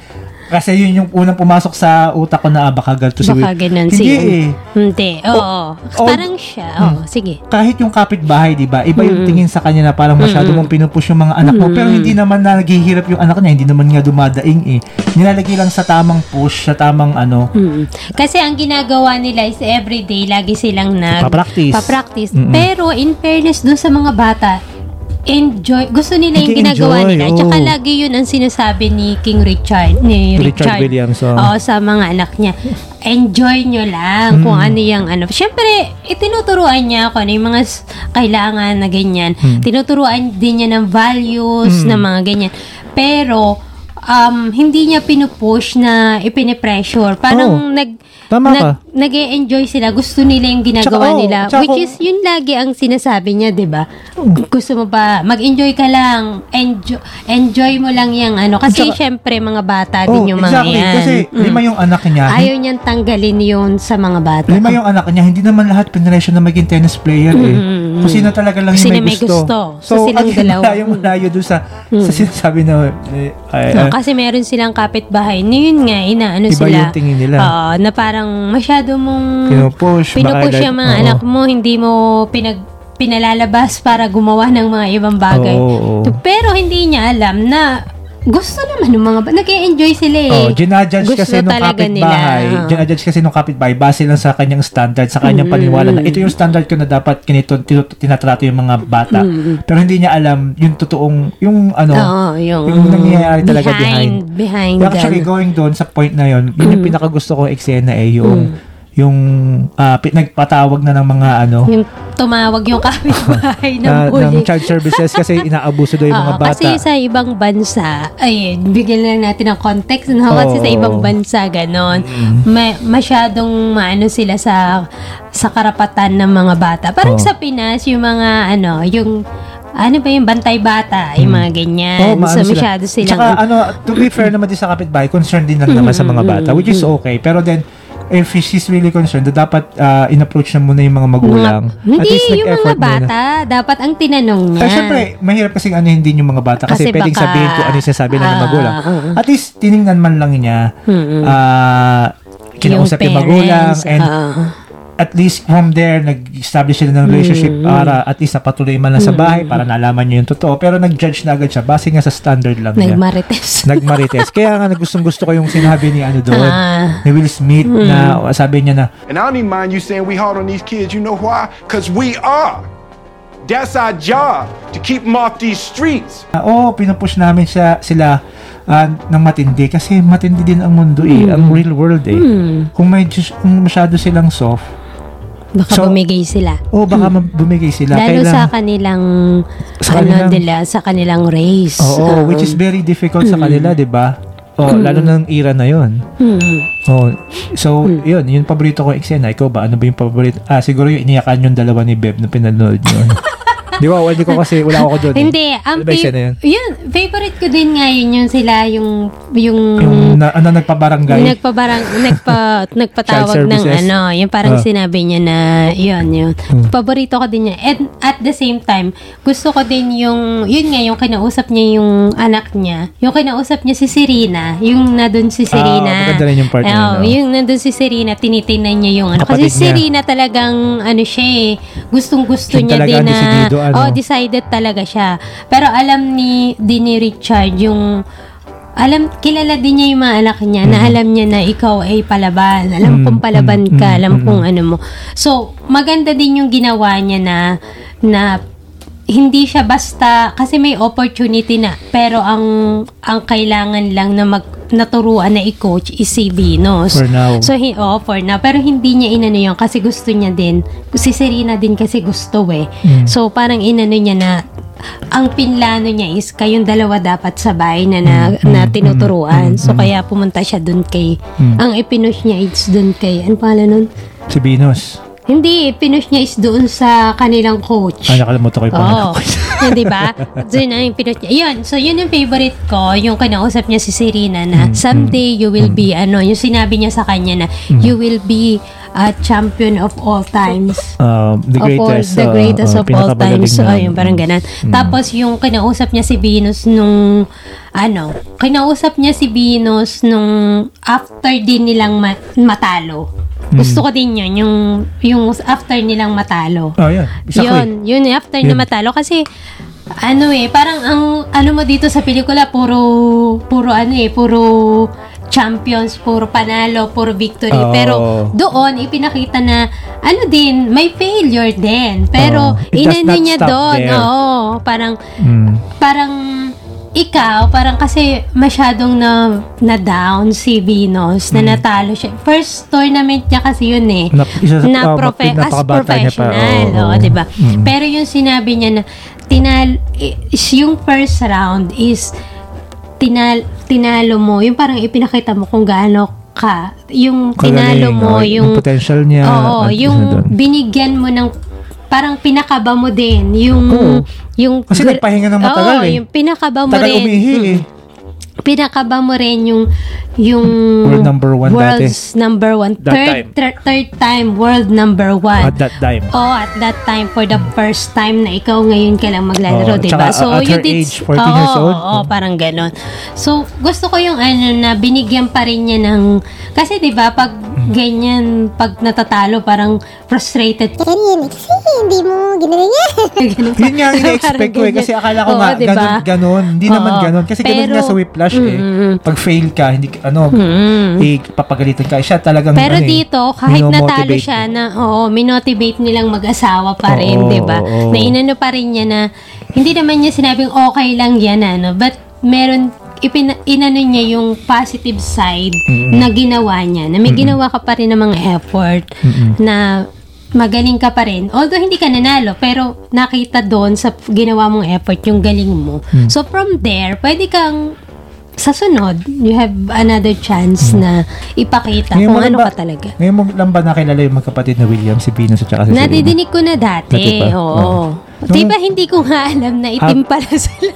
kasi yun yung unang pumasok sa utak ko na ah, baka ganito si Will. Baka ganun Hindi siya. eh. Hindi, oo. oh, Parang siya, oo, sige. Kahit yung kapitbahay, di ba? Iba yung tingin sa kanya na parang masyado mong pinupush yung mga anak mo. Pero hindi naman na naghihirap yung anak niya. Hindi naman nga dumadaing eh. Nilalagay lang sa tamang push, sa tamang ano. Mm. Kasi ang ginagawa nila is everyday, lagi silang nag... Papractice. Papractice. Pero in fairness dun sa mga bata, enjoy. Gusto nila yung ginagawa nila. oo. Tsaka lagi yun ang sinasabi ni King Richard. Ni Richard Richard, Williams, oo. Oo, sa mga anak niya. Enjoy nyo lang kung Mm. ano yung ano. Siyempre, itinuturuan niya kung ano yung mga kailangan na ganyan. Mm. Tinuturuan din niya ng values na mga ganyan. Pero, um, hindi niya pinupush na ipinipressure. Parang Oo. nag, Tama ka. Nag, nag-e-enjoy sila. Gusto nila yung ginagawa Tsaka, nila. tsaka which is, yun lagi ang sinasabi niya, di ba? Gusto mo ba, mag-enjoy ka lang. Enjoy, enjoy mo lang yung ano. Kasi Tsaka- syempre, mga bata Oh, din yung mga exactly. yan. Kasi Mm. lima yung anak niya. Ayaw niyang tanggalin yun sa mga bata. Lima yung anak niya, hindi naman lahat pinresyon na maging tennis player eh. Mm-mm. Kung sino talaga lang yung may may gusto. gusto. So, So, silang ang dalawa. malayo malayo doon sa, sa sinasabi na, eh, ay, No, ah, kasi meron silang kapitbahay. Na yun nga, inaano Iba sila. yung tingin nila. Oo, na parang masyado mong Pinupush, pinupush yung mga oo. anak mo, hindi mo pinag pinalalabas para gumawa ng mga ibang bagay. Oo, oo. Pero hindi niya alam na gusto naman ng mga ba- nag-enjoy sila eh. Oh, ginajudge Gusto kasi nung kapitbahay, nila. ginajudge kasi nung kapitbahay base lang sa kanyang standard, sa kanyang Mm. paniniwala na ito yung standard ko na dapat kinito, tinu- tinatrato yung mga bata. Pero hindi niya alam yung totoong, yung ano, Mm. Oo, yung, yung nangyayari talaga behind, behind, Actually, them. going doon sa point na yun, yun Mm. yung pinakagusto kong eksena eh, yung, yung pi- nagpatawag na ng mga ano, yung tumawag yung kapitbahay ng bully. ng child services kasi inaabuso daw yung mga bata. Kasi sa ibang bansa, ay, bigyan lang natin ng context, no? Kasi sa Oo. ibang bansa, ganon. Ma- masyadong maano sila sa sa karapatan ng mga bata. Parang Oo. sa Pinas, yung mga, ano, yung, ano ba yung bantay bata, yung mga ganyan. Maano so, sila. masyado silang, Tsaka ano, to be fair naman din sa kapitbahay, concerned din lang naman sa mga bata, which is okay. Pero then, if she's really concerned, dapat uh, in-approach na muna yung mga magulang. mga, hindi, At least yung mga nag-effort muna. bata, dapat ang tinanong niya. Ay, syempre, mahirap kasing ano hindi yung mga bata kasi, Kasi pwedeng baka- sabihin kung ano yung sasabi lang ng Ah, magulang. At least, tiningnan man lang niya, Mm-mm. ah, kinausap yung, magulang, parents, and oo. At least from there, nag-establish sila ng relationship para at least napatuloy man lang sa bahay para nalaman niyo yung totoo. Pero nag-judge na agad siya base nga sa standard lang niya. Nagmarites. Nagmarites. Kaya nga gustong gusto ko yung sinabi ni ano doon, Ah. ni Will Smith na sabi niya na, And I don't even mind you saying we hard on these kids. You know why? Because we are. That's our job to keep them off these streets. ah, oh, pinupush namin siya, sila ah, ng matindi kasi matindi din ang mundo eh, ang real world eh. Kung may kung masyado silang soft, Baka So, bumigay sila. oh baka mab- bumigay sila. Lalo Kailang- sa kanilang Sa ano kanilang- nila, sa kanilang race. Oo, Um, which is very difficult sa kanila, 'di ba? Oh, lalo na ng era na 'yon. hmm. Oh, so, yun, yun paborito ko eksena. Ikaw ba? Ano ba yung paborito? Ah, siguro yung iniyakan yung dalawa ni Beb na pinanood yun. Di ba? Hindi ko kasi, wala ako doon. eh. Hindi, ang yung fa- yun? yun, favorite ko din nga yun, yung sila, yung, yung, Yung na, ano, nagpabarangay. nagpabarang, nagpa, nagpatawag ng ano, yung parang Ah. sinabi niya na, yun, yun. Hmm. Paborito ko din niya. And at the same time, gusto ko din yung, yun nga, yung kinausap niya yung anak niya. Yung kinausap niya si Serena, yung nandun si Serena. maganda rin yung part na yun, Oo, oh. yung nandun si Serena, tinitingnan niya yung ano. Kapatid Kasi niya. Serena talagang, ano siya eh, gustong gusto Siya niya din na, ano? Oh, decided talaga siya. Pero alam ni, din ni Richard yung, alam, kilala din niya yung mga anak niya na alam niya na ikaw ay palaban. Alam Mm, kung palaban mm, ka, mm, alam mm, kung ano mo. So, maganda din yung ginawa niya na, na hindi siya basta kasi may opportunity na pero ang ang kailangan lang na mag naturuan na i-coach is si Venus. For now. So, he, oh, for now. Pero hindi niya inano yun kasi gusto niya din. Si Serena din kasi gusto eh. Mm. So, parang inano niya na ang pinlano niya is kayong dalawa dapat sabay na na, Mm, na mm, tinuturuan. mm, so, mm. kaya pumunta siya dun kay, Mm. ang ipinush niya is dun kay, ano pala nun? Si Venus. Hindi, pinush niya is doon sa kanilang coach. Ah, nakalimutan ko yung pangalan Oo. ko. Yun, di ba? So, yun ang pinot niya. Yun, so yun yung favorite ko, yung kinausap niya si Serena na Mm, someday you will be, ano, yung sinabi niya sa kanya na Mm. you will be a champion of all times. Um, the of all, greatest. the uh, greatest uh, of all times. So, na- ayun, parang ganun. Tapos, yung kinausap niya si Venus nung, ano, kinausap niya si Venus nung after din nilang ma- matalo. Gusto ko din yun, yung, yung after nilang matalo. Oh. Isa ko eh. Yun, yun eh, after na Yun. matalo. Kasi, ano eh, parang ang, ano mo dito sa pelikula, puro, puro ano eh, puro champions, puro panalo, puro victory. Oo. Pero doon, ipinakita na, ano din, may failure din. Pero, does inano niya doon, oo, parang, Mm. parang, ikaw, parang kasi masyadong na, na down si Venus, na natalo siya. First tournament niya kasi yun eh Mm. Na- isa sa- na ah, profe- as napakabata niya pa, professional, oo, oo. 'di ba? Mm. Pero yung sinabi niya na tinal is yung first round is tinal tinalo mo, yung parang ipinakita mo kung gaano ka, yung tinalo mo, oh, yung potential niya. Oo, yung doon. binigyan mo ng parang pinakaba mo din yung Oo. yung Kasi nagpahinga ng matagal Oo, eh. yung pinakaba mo Tagal rin. umihi eh. Pinakaba mo rin yung yung World number one dati. world's number one That third, time. third third time world number one At that time. Oh, at that time for the first time na ikaw ngayon ka lang maglalaro, Oo, 'di tsaka ba? So at you her did age, 14 years Oo, old. Oo, parang ganon. So gusto ko yung ano na binigyan pa rin niya ng kasi 'di ba pag ganyan pag natatalo parang frustrated kasi hindi mo ginawa yan. ganun pa. Yun nga ang ina-expect ko eh. Kasi akala ko Oo, nga, diba? ganun, ganun. Hindi naman Oo. ganun. Kasi ganun Pero- nga sa whiplash eh. Mm-mm. Pag fail ka, hindi, ka- ano, eh, papagalitan ka. Siya talagang, Pero ano eh, dito, kahit natalo minomotivate siya na, oo, minotivate nilang mag-asawa pa rin, Oo, di ba? oo. Na inano pa rin niya na, hindi naman niya sinabing okay lang yan, ano, but meron, ipina, inano niya yung positive side na ginawa niya, na may ginawa ka pa rin ng mga effort, na magaling ka pa rin. Although hindi ka nanalo, pero nakita doon sa ginawa mong effort yung galing mo. So from there, pwede kang sa sunod, you have another chance na ipakita Ngayon kung ano ba- ka talaga. Ngayon mo lang ba nakilala yung magkapatid na William, si Venus at saka si Serena? Nadidinig ko na dati. Dati pa? Oo. Oo. Di ba hindi ko nga alam na itim pala sila?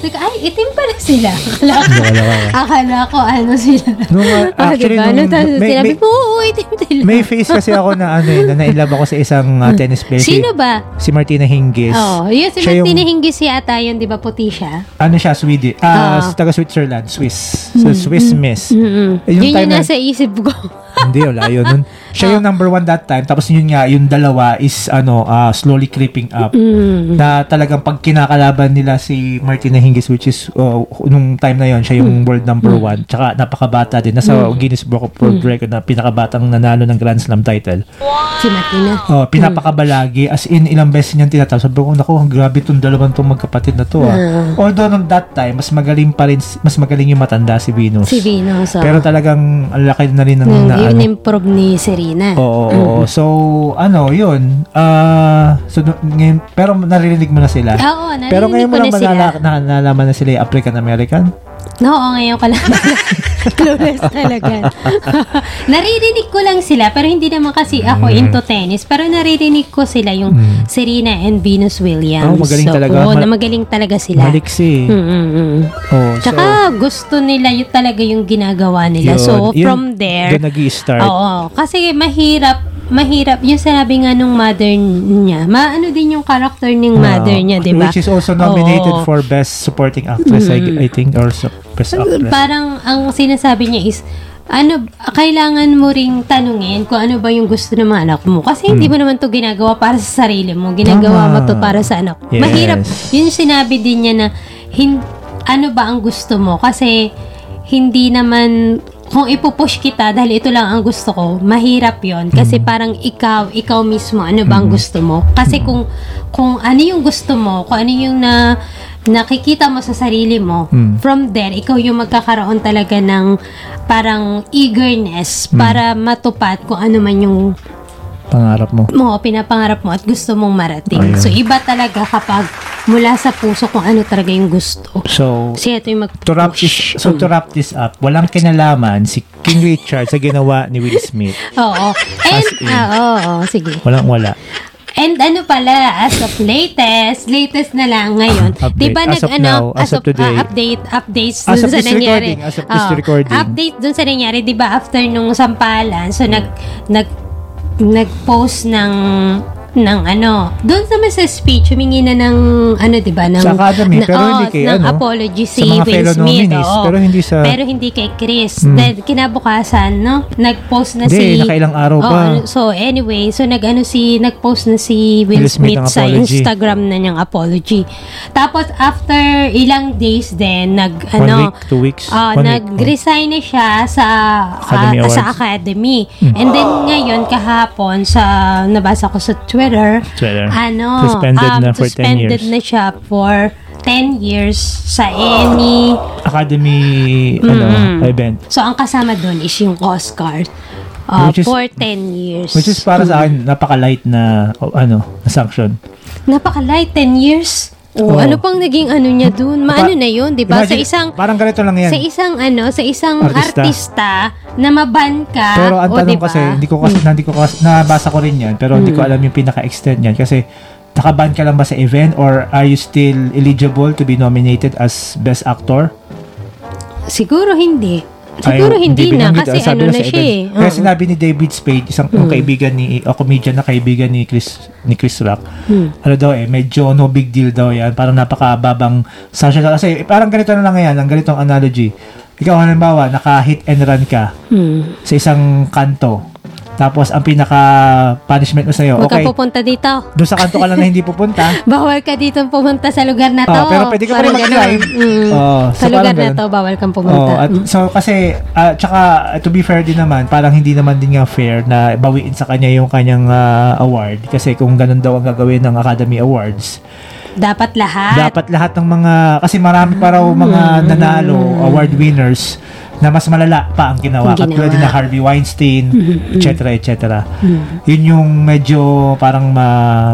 Like, ay, itim pala sila. Akala ko, Akala ko. akala ko ano sila. Nung, uh, Oh, actually, diba? nung- may- sinabi may- ko, oo, itim sila. May face kasi ako na ano eh, na nainlove ako sa isang uh, tennis player. Si- Sino ba? Si Martina Hingis. Oh, yun si Siya yung- Martina Hingis yata yun, di ba puti siya? Ano siya, Swedish. Ah, Ah. Hmm. taga Switzerland, Swiss. So, Swiss Miss. Mm-mm. Eh, yung yun time yung na- nasa isip ko. Hindi, wala yun. Nun, siya Ah. yung number one that time. Tapos yun nga, yung dalawa is ano, ah, slowly creeping up. Mm. Na talagang pag kinakalaban nila si Martina Hingis, which is uh, nung time na yon siya Mm. yung world number one. Tsaka napakabata din. Nasa Guinness Book of World Record na pinakabatang nanalo ng Grand Slam title. Si Martina. Oh, pinapakabalagi as in ilang beses niyang tinatawag. Sabi ko, naku, ang grabe tong dalawang tong magkapatid na to ah. Although nung that time, mas magaling pa rin, mas magaling yung matanda si Venus. Si Venus. oh. Pero talagang ang laki na rin ng Yung na, ano, in-improve ni Serena. Oo, oo, oo. So, ano, yun. Ah, so, ngayon, pero naririnig mo na sila. Oo, narinig pero ngayon ko mo na sila. malala- na, nalaman na sila yung African-American? Oo, ngayon ko lang. Clueless talaga. naririnig ko lang sila, pero hindi naman kasi ako Mm. into tennis. Pero naririnig ko sila yung Serena and Venus Williams. Oh, magaling talaga. Oo, Ma- na magaling talaga sila. Maliksi. Mm, mm, mm. Oh, Tsaka gusto nila yung talaga yung ginagawa nila. Yun, so, yun, from there, doon nag-i-start. Oo, kasi mahirap mahirap yung sinabi nga nung mother niya. Maano din yung character ng mother niya, 'di ba? Which is also nominated Oo. Mm. for Best Supporting Actress, I, I think, or su- Best Actress. Parang ang sinasabi niya is ano, kailangan mo ring tanungin kung ano ba yung gusto ng mga anak mo. Kasi hindi mo naman to ginagawa para sa sarili mo. Ginagawa Hmm. Tama. mo to para sa anak. Yes. Mahirap. Yun yung sinabi din niya na hin, ano ba ang gusto mo? Kasi hindi naman kung ipupush kita dahil ito lang ang gusto ko, mahirap yon Kasi Hmm. parang ikaw, ikaw mismo, ano ba ang gusto mo? Kasi kung, kung ano yung gusto mo, kung ano yung na, nakikita mo sa sarili mo, Hmm. from there, ikaw yung magkakaroon talaga ng parang eagerness Hmm. para matupad kung ano man yung Pangarap mo. mo, pinapangarap mo at gusto mong marating. Ayun. So, iba talaga kapag mula sa puso kung ano talaga yung gusto. So, Kasi ito yung mag to wrap this, so to wrap this up, walang kinalaman si King Richard sa ginawa ni Will Smith. Oo. And, in. ah, oo, oo, sige. Walang wala. And ano pala, as of latest, latest na lang ngayon. Update. Di ba As nag, of ano, now, as of today. ah, update, updates As dun of sa this nangyari. recording, as of this Oo. recording. Update dun sa nangyari, di ba, after nung sampalan, so nag, nag, nag-post ng ng ano, doon sa sa speech, humingi na ng, ano, di ba, ng, Sa Academy, na- pero oo, hindi kay, ng ano, apology sa si mga Will Smith. nominees, oo. pero hindi sa- Pero hindi kay Chris. Hmm. Then, kinabukasan, no, nag-post na Hindi, si... nakailang araw pa. Oo, so, anyway, so nag-ano si, nag-post na si Will, Will Smith Smith, sa apology. Instagram na niyang apology. Tapos, after ilang days din, nag, One ano, week, two weeks, ah, one week. nag-resign na siya sa Academy ah, sa. Academy. Hmm. And then, ngayon, kahapon, sa, nabasa ko sa Twitter, Twitter. ano, Suspended um, na for 10 suspended years. na siya for 10 years sa any Academy ano, event. So, ang kasama doon is yung Oscar uh, Which is- for 10 years. Which is para sa akin, napaka-light na, o, ano, na sanction. Napaka-light, 10 years. Oo. Oh, ano pang naging ano niya doon? Maano na yun, di ba? Sa Imagine, isang Parang ganito lang yan. sa isang ano, sa isang Artista. artista, na maban ka, Pero ang o, tanong diba? kasi, hindi ko kasi, hindi ko kasi, nabasa ko rin yan, pero hindi ko alam yung pinaka-extent yan. Kasi, nakaban ka lang ba sa event or are you still eligible to be nominated as best actor? Siguro hindi. Siguro Ay, hindi, na kasi ah, sabi ano na siya eh. Kaya sinabi ni David Spade, isang yung kaibigan ni, o comedian na kaibigan ni Chris, ni Chris Rock, ano daw eh, medyo no big deal daw yan, parang napakababang sanction. Kasi eh, parang ganito na lang yan, ang ganitong analogy. Ikaw halimbawa, naka-hit and run ka Hmm. sa isang kanto. Tapos ang pinaka punishment mo sa'yo, Huwag okay, kang pupunta dito. doon sa kanto ka lang na hindi pupunta. Bawal ka dito pumunta sa lugar na to. Oh, pero pwede ka pa rin mag-drive. Mm. Oh, so sa lugar na to, bawal kang Oh, pumunta. at Mm. so kasi ah, tsaka to be fair din naman, parang hindi naman din nga fair na bawiin sa kanya yung kanyang ah, award kasi kung ganun daw ang gagawin ng Academy Awards, Dapat lahat. dapat lahat ng mga kasi marami pa raw mga nanalo award winners na mas malala pa ang ginawa. Ang Katulad ginawa. din na Harvey Weinstein, etc. etc. Yun yung medyo parang ma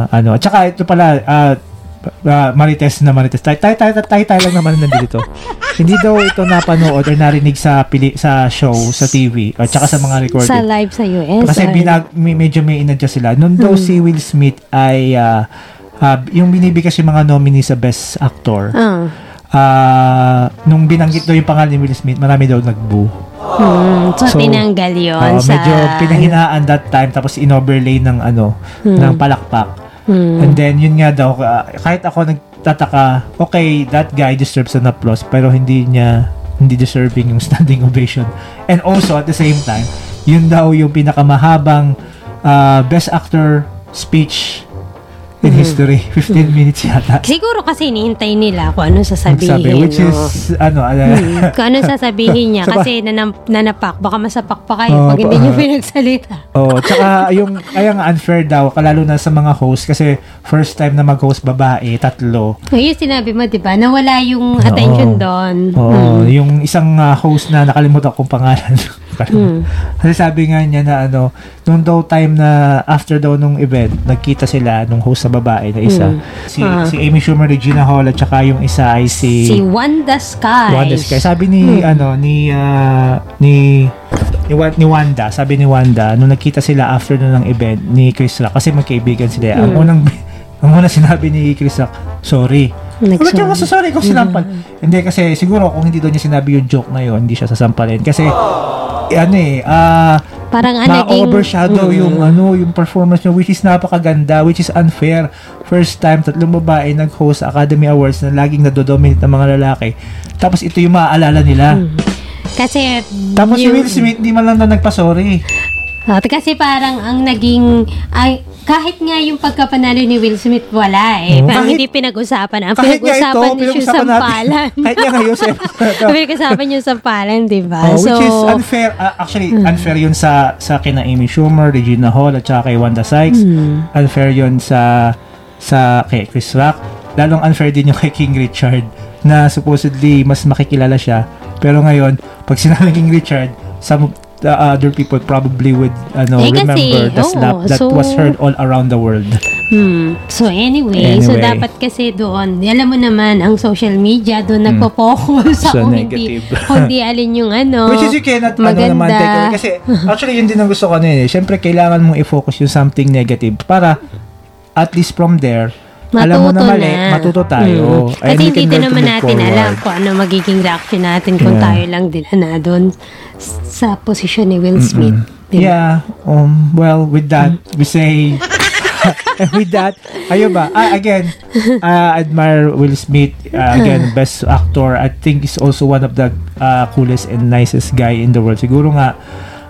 ano. At saka ito pala ah, ah, Marites na Marites. Tay tay tay tay tay lang naman nandito. Hindi daw ito napanood or narinig sa pili sa show sa TV at saka sa mga recording. sa live sa US. Kasi or- binag, may, medyo may inadjust sila. Noon daw si Will Smith ay ah, ah, yung binibigay kasi mga nominee sa Best Actor. Ah. Ah, nung binanggit daw yung pangalan ni Will Smith, marami daw nagbu. Hmm, so, So, tinanggal yun sa... medyo pinahinaan that time tapos inoverlay ng ano, ng palakpak. Hmm. And then yun nga daw ah, kahit ako nagtataka, okay, that guy deserves an applause pero hindi niya hindi deserving yung standing ovation. And also at the same time, yun daw yung pinakamahabang ah, best actor speech in Hmm. history. 15 minutes yata. Siguro kasi hinihintay nila kung ano sasabihin. Nagsabi, which no? is ano, ano Hmm, kung ano sasabihin niya Saba- kasi nanam, nanapak baka masapak pa kayo Oo, pag hindi pa- niyo pinagsalita. Oh, tsaka yung kaya nga unfair daw kalalo na sa mga host kasi first time na mag-host babae, tatlo. Ngayon sinabi mo, di ba, nawala yung attention doon. Oo, yung isang ah, host na nakalimutan kong pangalan. Hmm. Kasi sabi nga niya na ano, nung daw time na after daw nung event, nagkita sila nung host sa babae na isa. Si Ah. si Amy Schumer, Regina Hall at saka yung isa ay si Si Wanda Skies. Wanda Sky. Sabi ni ano ni ah, ni ni, ni Wanda, sabi ni Wanda nung nagkita sila after na ng event ni Chris Rock kasi magkaibigan sila. Ang unang ang unang sinabi ni Chris Rock, sorry. Nagsorry. Bakit ka sorry kung sinampal? Hindi kasi siguro kung hindi doon niya sinabi yung joke na yun, hindi siya sasampalin. Kasi eh, ano eh, ah Parang ah, naging... ma-overshadow yung ano yung performance niya which is napakaganda which is unfair. First time tatlong babae nag-host sa Academy Awards na laging nadodominate ng mga lalaki. Tapos ito yung maaalala nila. Kasi... tapos si yung- Will Smith di man lang na nagpa-sorry. Ah, kasi parang ang naging... Ay, kahit nga yung pagkapanalo ni Will Smith, wala eh. Kahit- Parang hindi pinag-usapan. Ang kahit pinag-usapan is yung sampalan. kahit nga ngayon sa to. pinag-usapan yung sampalan, di ba? Oh, which so, is unfair ah, actually unfair yun sa sa kina Amy Schumer, Regina Hall at saka kay Wanda Sykes unfair yun sa sa kay Chris Rock lalong unfair din yung kay King Richard na supposedly mas makikilala siya pero ngayon pag sinabi King Richard some the other people probably would ano Eh, kasi, remember the oo, slap that so- was heard all around the world Hmm. So anyway, so Anyway. dapat kasi doon, alam mo naman, ang social media doon nagpo-focus sa Sa kung hindi, negative. kung di alin yung ano, Which is you cannot ano maganda. naman take away. Kasi actually yun din ang gusto ko ano eh. Siyempre kailangan mong i-focus yung something negative para at least from there, alam mo na Matuto mali, na. matuto tayo. Mm. Kasi hindi din naman natin forward. alam kung ano magiging reaction natin kung Yeah. tayo lang din na doon sa posisyon ni Will Smith. Diba? Yeah. Um, well, with that, we say... and with that, ayun ba? Ah, again, uh, admire Will Smith. Uh, again, best actor. I think is also one of the uh, coolest and nicest guy in the world. Siguro nga,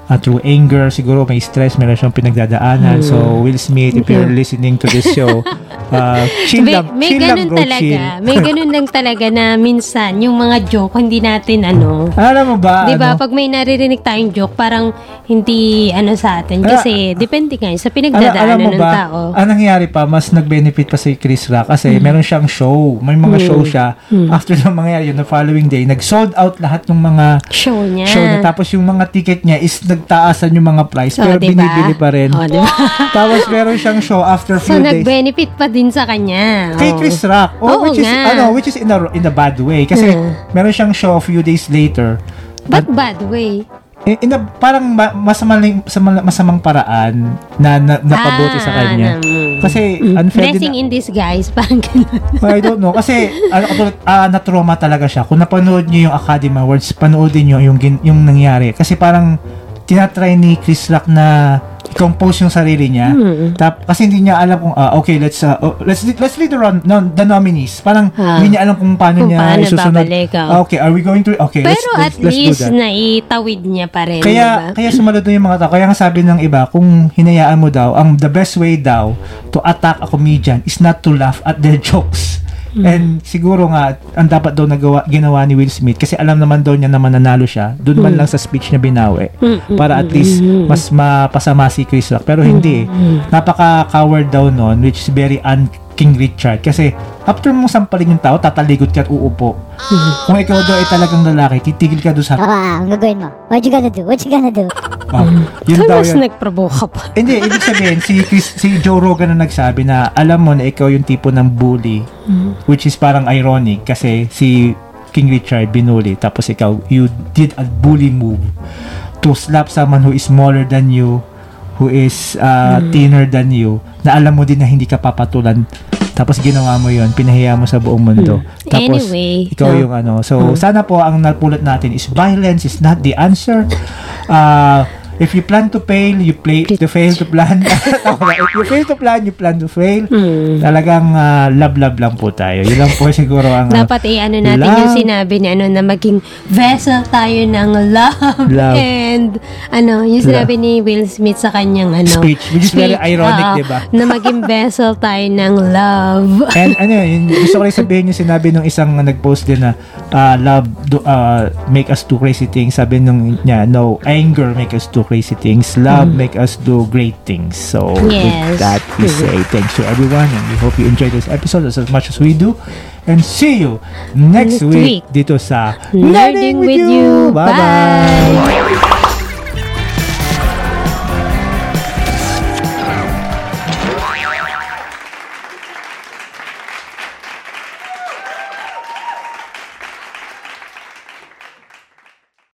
uh, through anger, siguro may stress, meron siyang pinagdadaanan. So, Will Smith, if you're listening to this show, uh, chill may, lang, may chill lang, ganun bro, talaga. chill. may ganun lang talaga na minsan yung mga joke hindi natin ano. Alam mo ba? 'Di ba? ano? Pag may naririnig tayong joke, parang hindi ano sa atin kasi depende nga sa pinagdadaanan alam mo ng ba, tao. ang nangyari pa, mas nag-benefit pa si Chris Rock kasi Mm. meron siyang show. May mga show siya. After ng mangyari yun, the following day, nag-sold out lahat ng mga show niya. show niya. Tapos yung mga ticket niya is nagtaasan yung mga price. Oh, Pero diba? binibili pa rin. Oh, diba? Tapos meron siyang show after so few days. nag-benefit pa din sa kanya. Kay Oh. Chris Rock. Oh, Oo which is nga. ano, which is in a in a bad way kasi Mm. meron siyang show a few days later. But bad way. In, in a, parang ma, masamang, paraan na, na napabuti sa Ah, kanya. na- mm. Kasi unfair din Blessing in disguise. Parang ganun. I don't know. Kasi, ano, ah, na-trauma talaga siya. Kung napanood niyo yung Academy Awards, panoodin niyo yung, yung nangyari. Kasi parang, tinatry ni Chris Rock na compose yung sarili niya. Hmm. Tap, kasi hindi niya alam kung, ah, okay, let's, uh, oh, let's, let's the, run, no, the nominees. Parang, Ah. hindi niya alam kung paano Kung niya paano isusunod. babalik, oh. Ah, okay, are we going to, okay, let's, Pero let's, at let's least naitawid niya pa rin. Kaya diba? kaya sumunod na yung mga tao. Kaya nga sabi ng iba, kung hinayaan mo daw, ang the best way daw to attack a comedian is not to laugh at their jokes. Hmm. And siguro nga, ang dapat daw nagawa, ginawa ni Will Smith, kasi alam naman daw niya na mananalo siya, doon man Hmm. lang sa speech niya binawi, para at least mas mapasama si Chris Rock. Pero hindi. Hmm. Napaka-coward daw noon, which is very un King Richard. Kasi after mong sampalin yung tao, tataligot ka at uupo. Kung ikaw daw ay talagang lalaki, titigil ka doon sa Ah, ang gagawin mo? What you gonna do? What you gonna do? Oh, yun daw Tapos yun. nagprovoke pa. Hindi, ibig sabihin, si, Chris, si Joe Rogan na nagsabi na alam mo na ikaw yung tipo ng bully, which is parang ironic kasi si King Richard binuli, tapos ikaw, you did a bully move to slap someone who is smaller than you, who is uh, thinner than you, na alam mo din na hindi ka papatulan, tapos ginawa mo yon pinahiya mo sa buong mundo. Tapos, Anyway, ikaw no. yung ano. So, sana po ang napulot natin is violence is not the answer. Uh, if you plan to fail, you play to fail to plan. Ba? if you fail to plan, you plan to fail. Hmm. Talagang uh, love-love lang po tayo. Yun lang po siguro ang... uh, Dapat eh, ano natin love. yung sinabi ni ano na maging vessel tayo ng love, Love. and ano, yung sinabi ni Will Smith sa kanyang ano Speech, which is very ironic, oo, diba? Na maging vessel tayo ng love. And ano yun, gusto ko rin sabihin yung sinabi nung isang uh, nag-post din na uh, love do, uh, make us do crazy things. Sabi nung niya, no, anger make us do crazy things. Love make us do great things. So, with Yes. that, we say thanks to everyone and we hope you enjoyed this episode as, as much as we do. And see you next, Next week, week. dito sa Nerding with you. Bye-bye! Bye.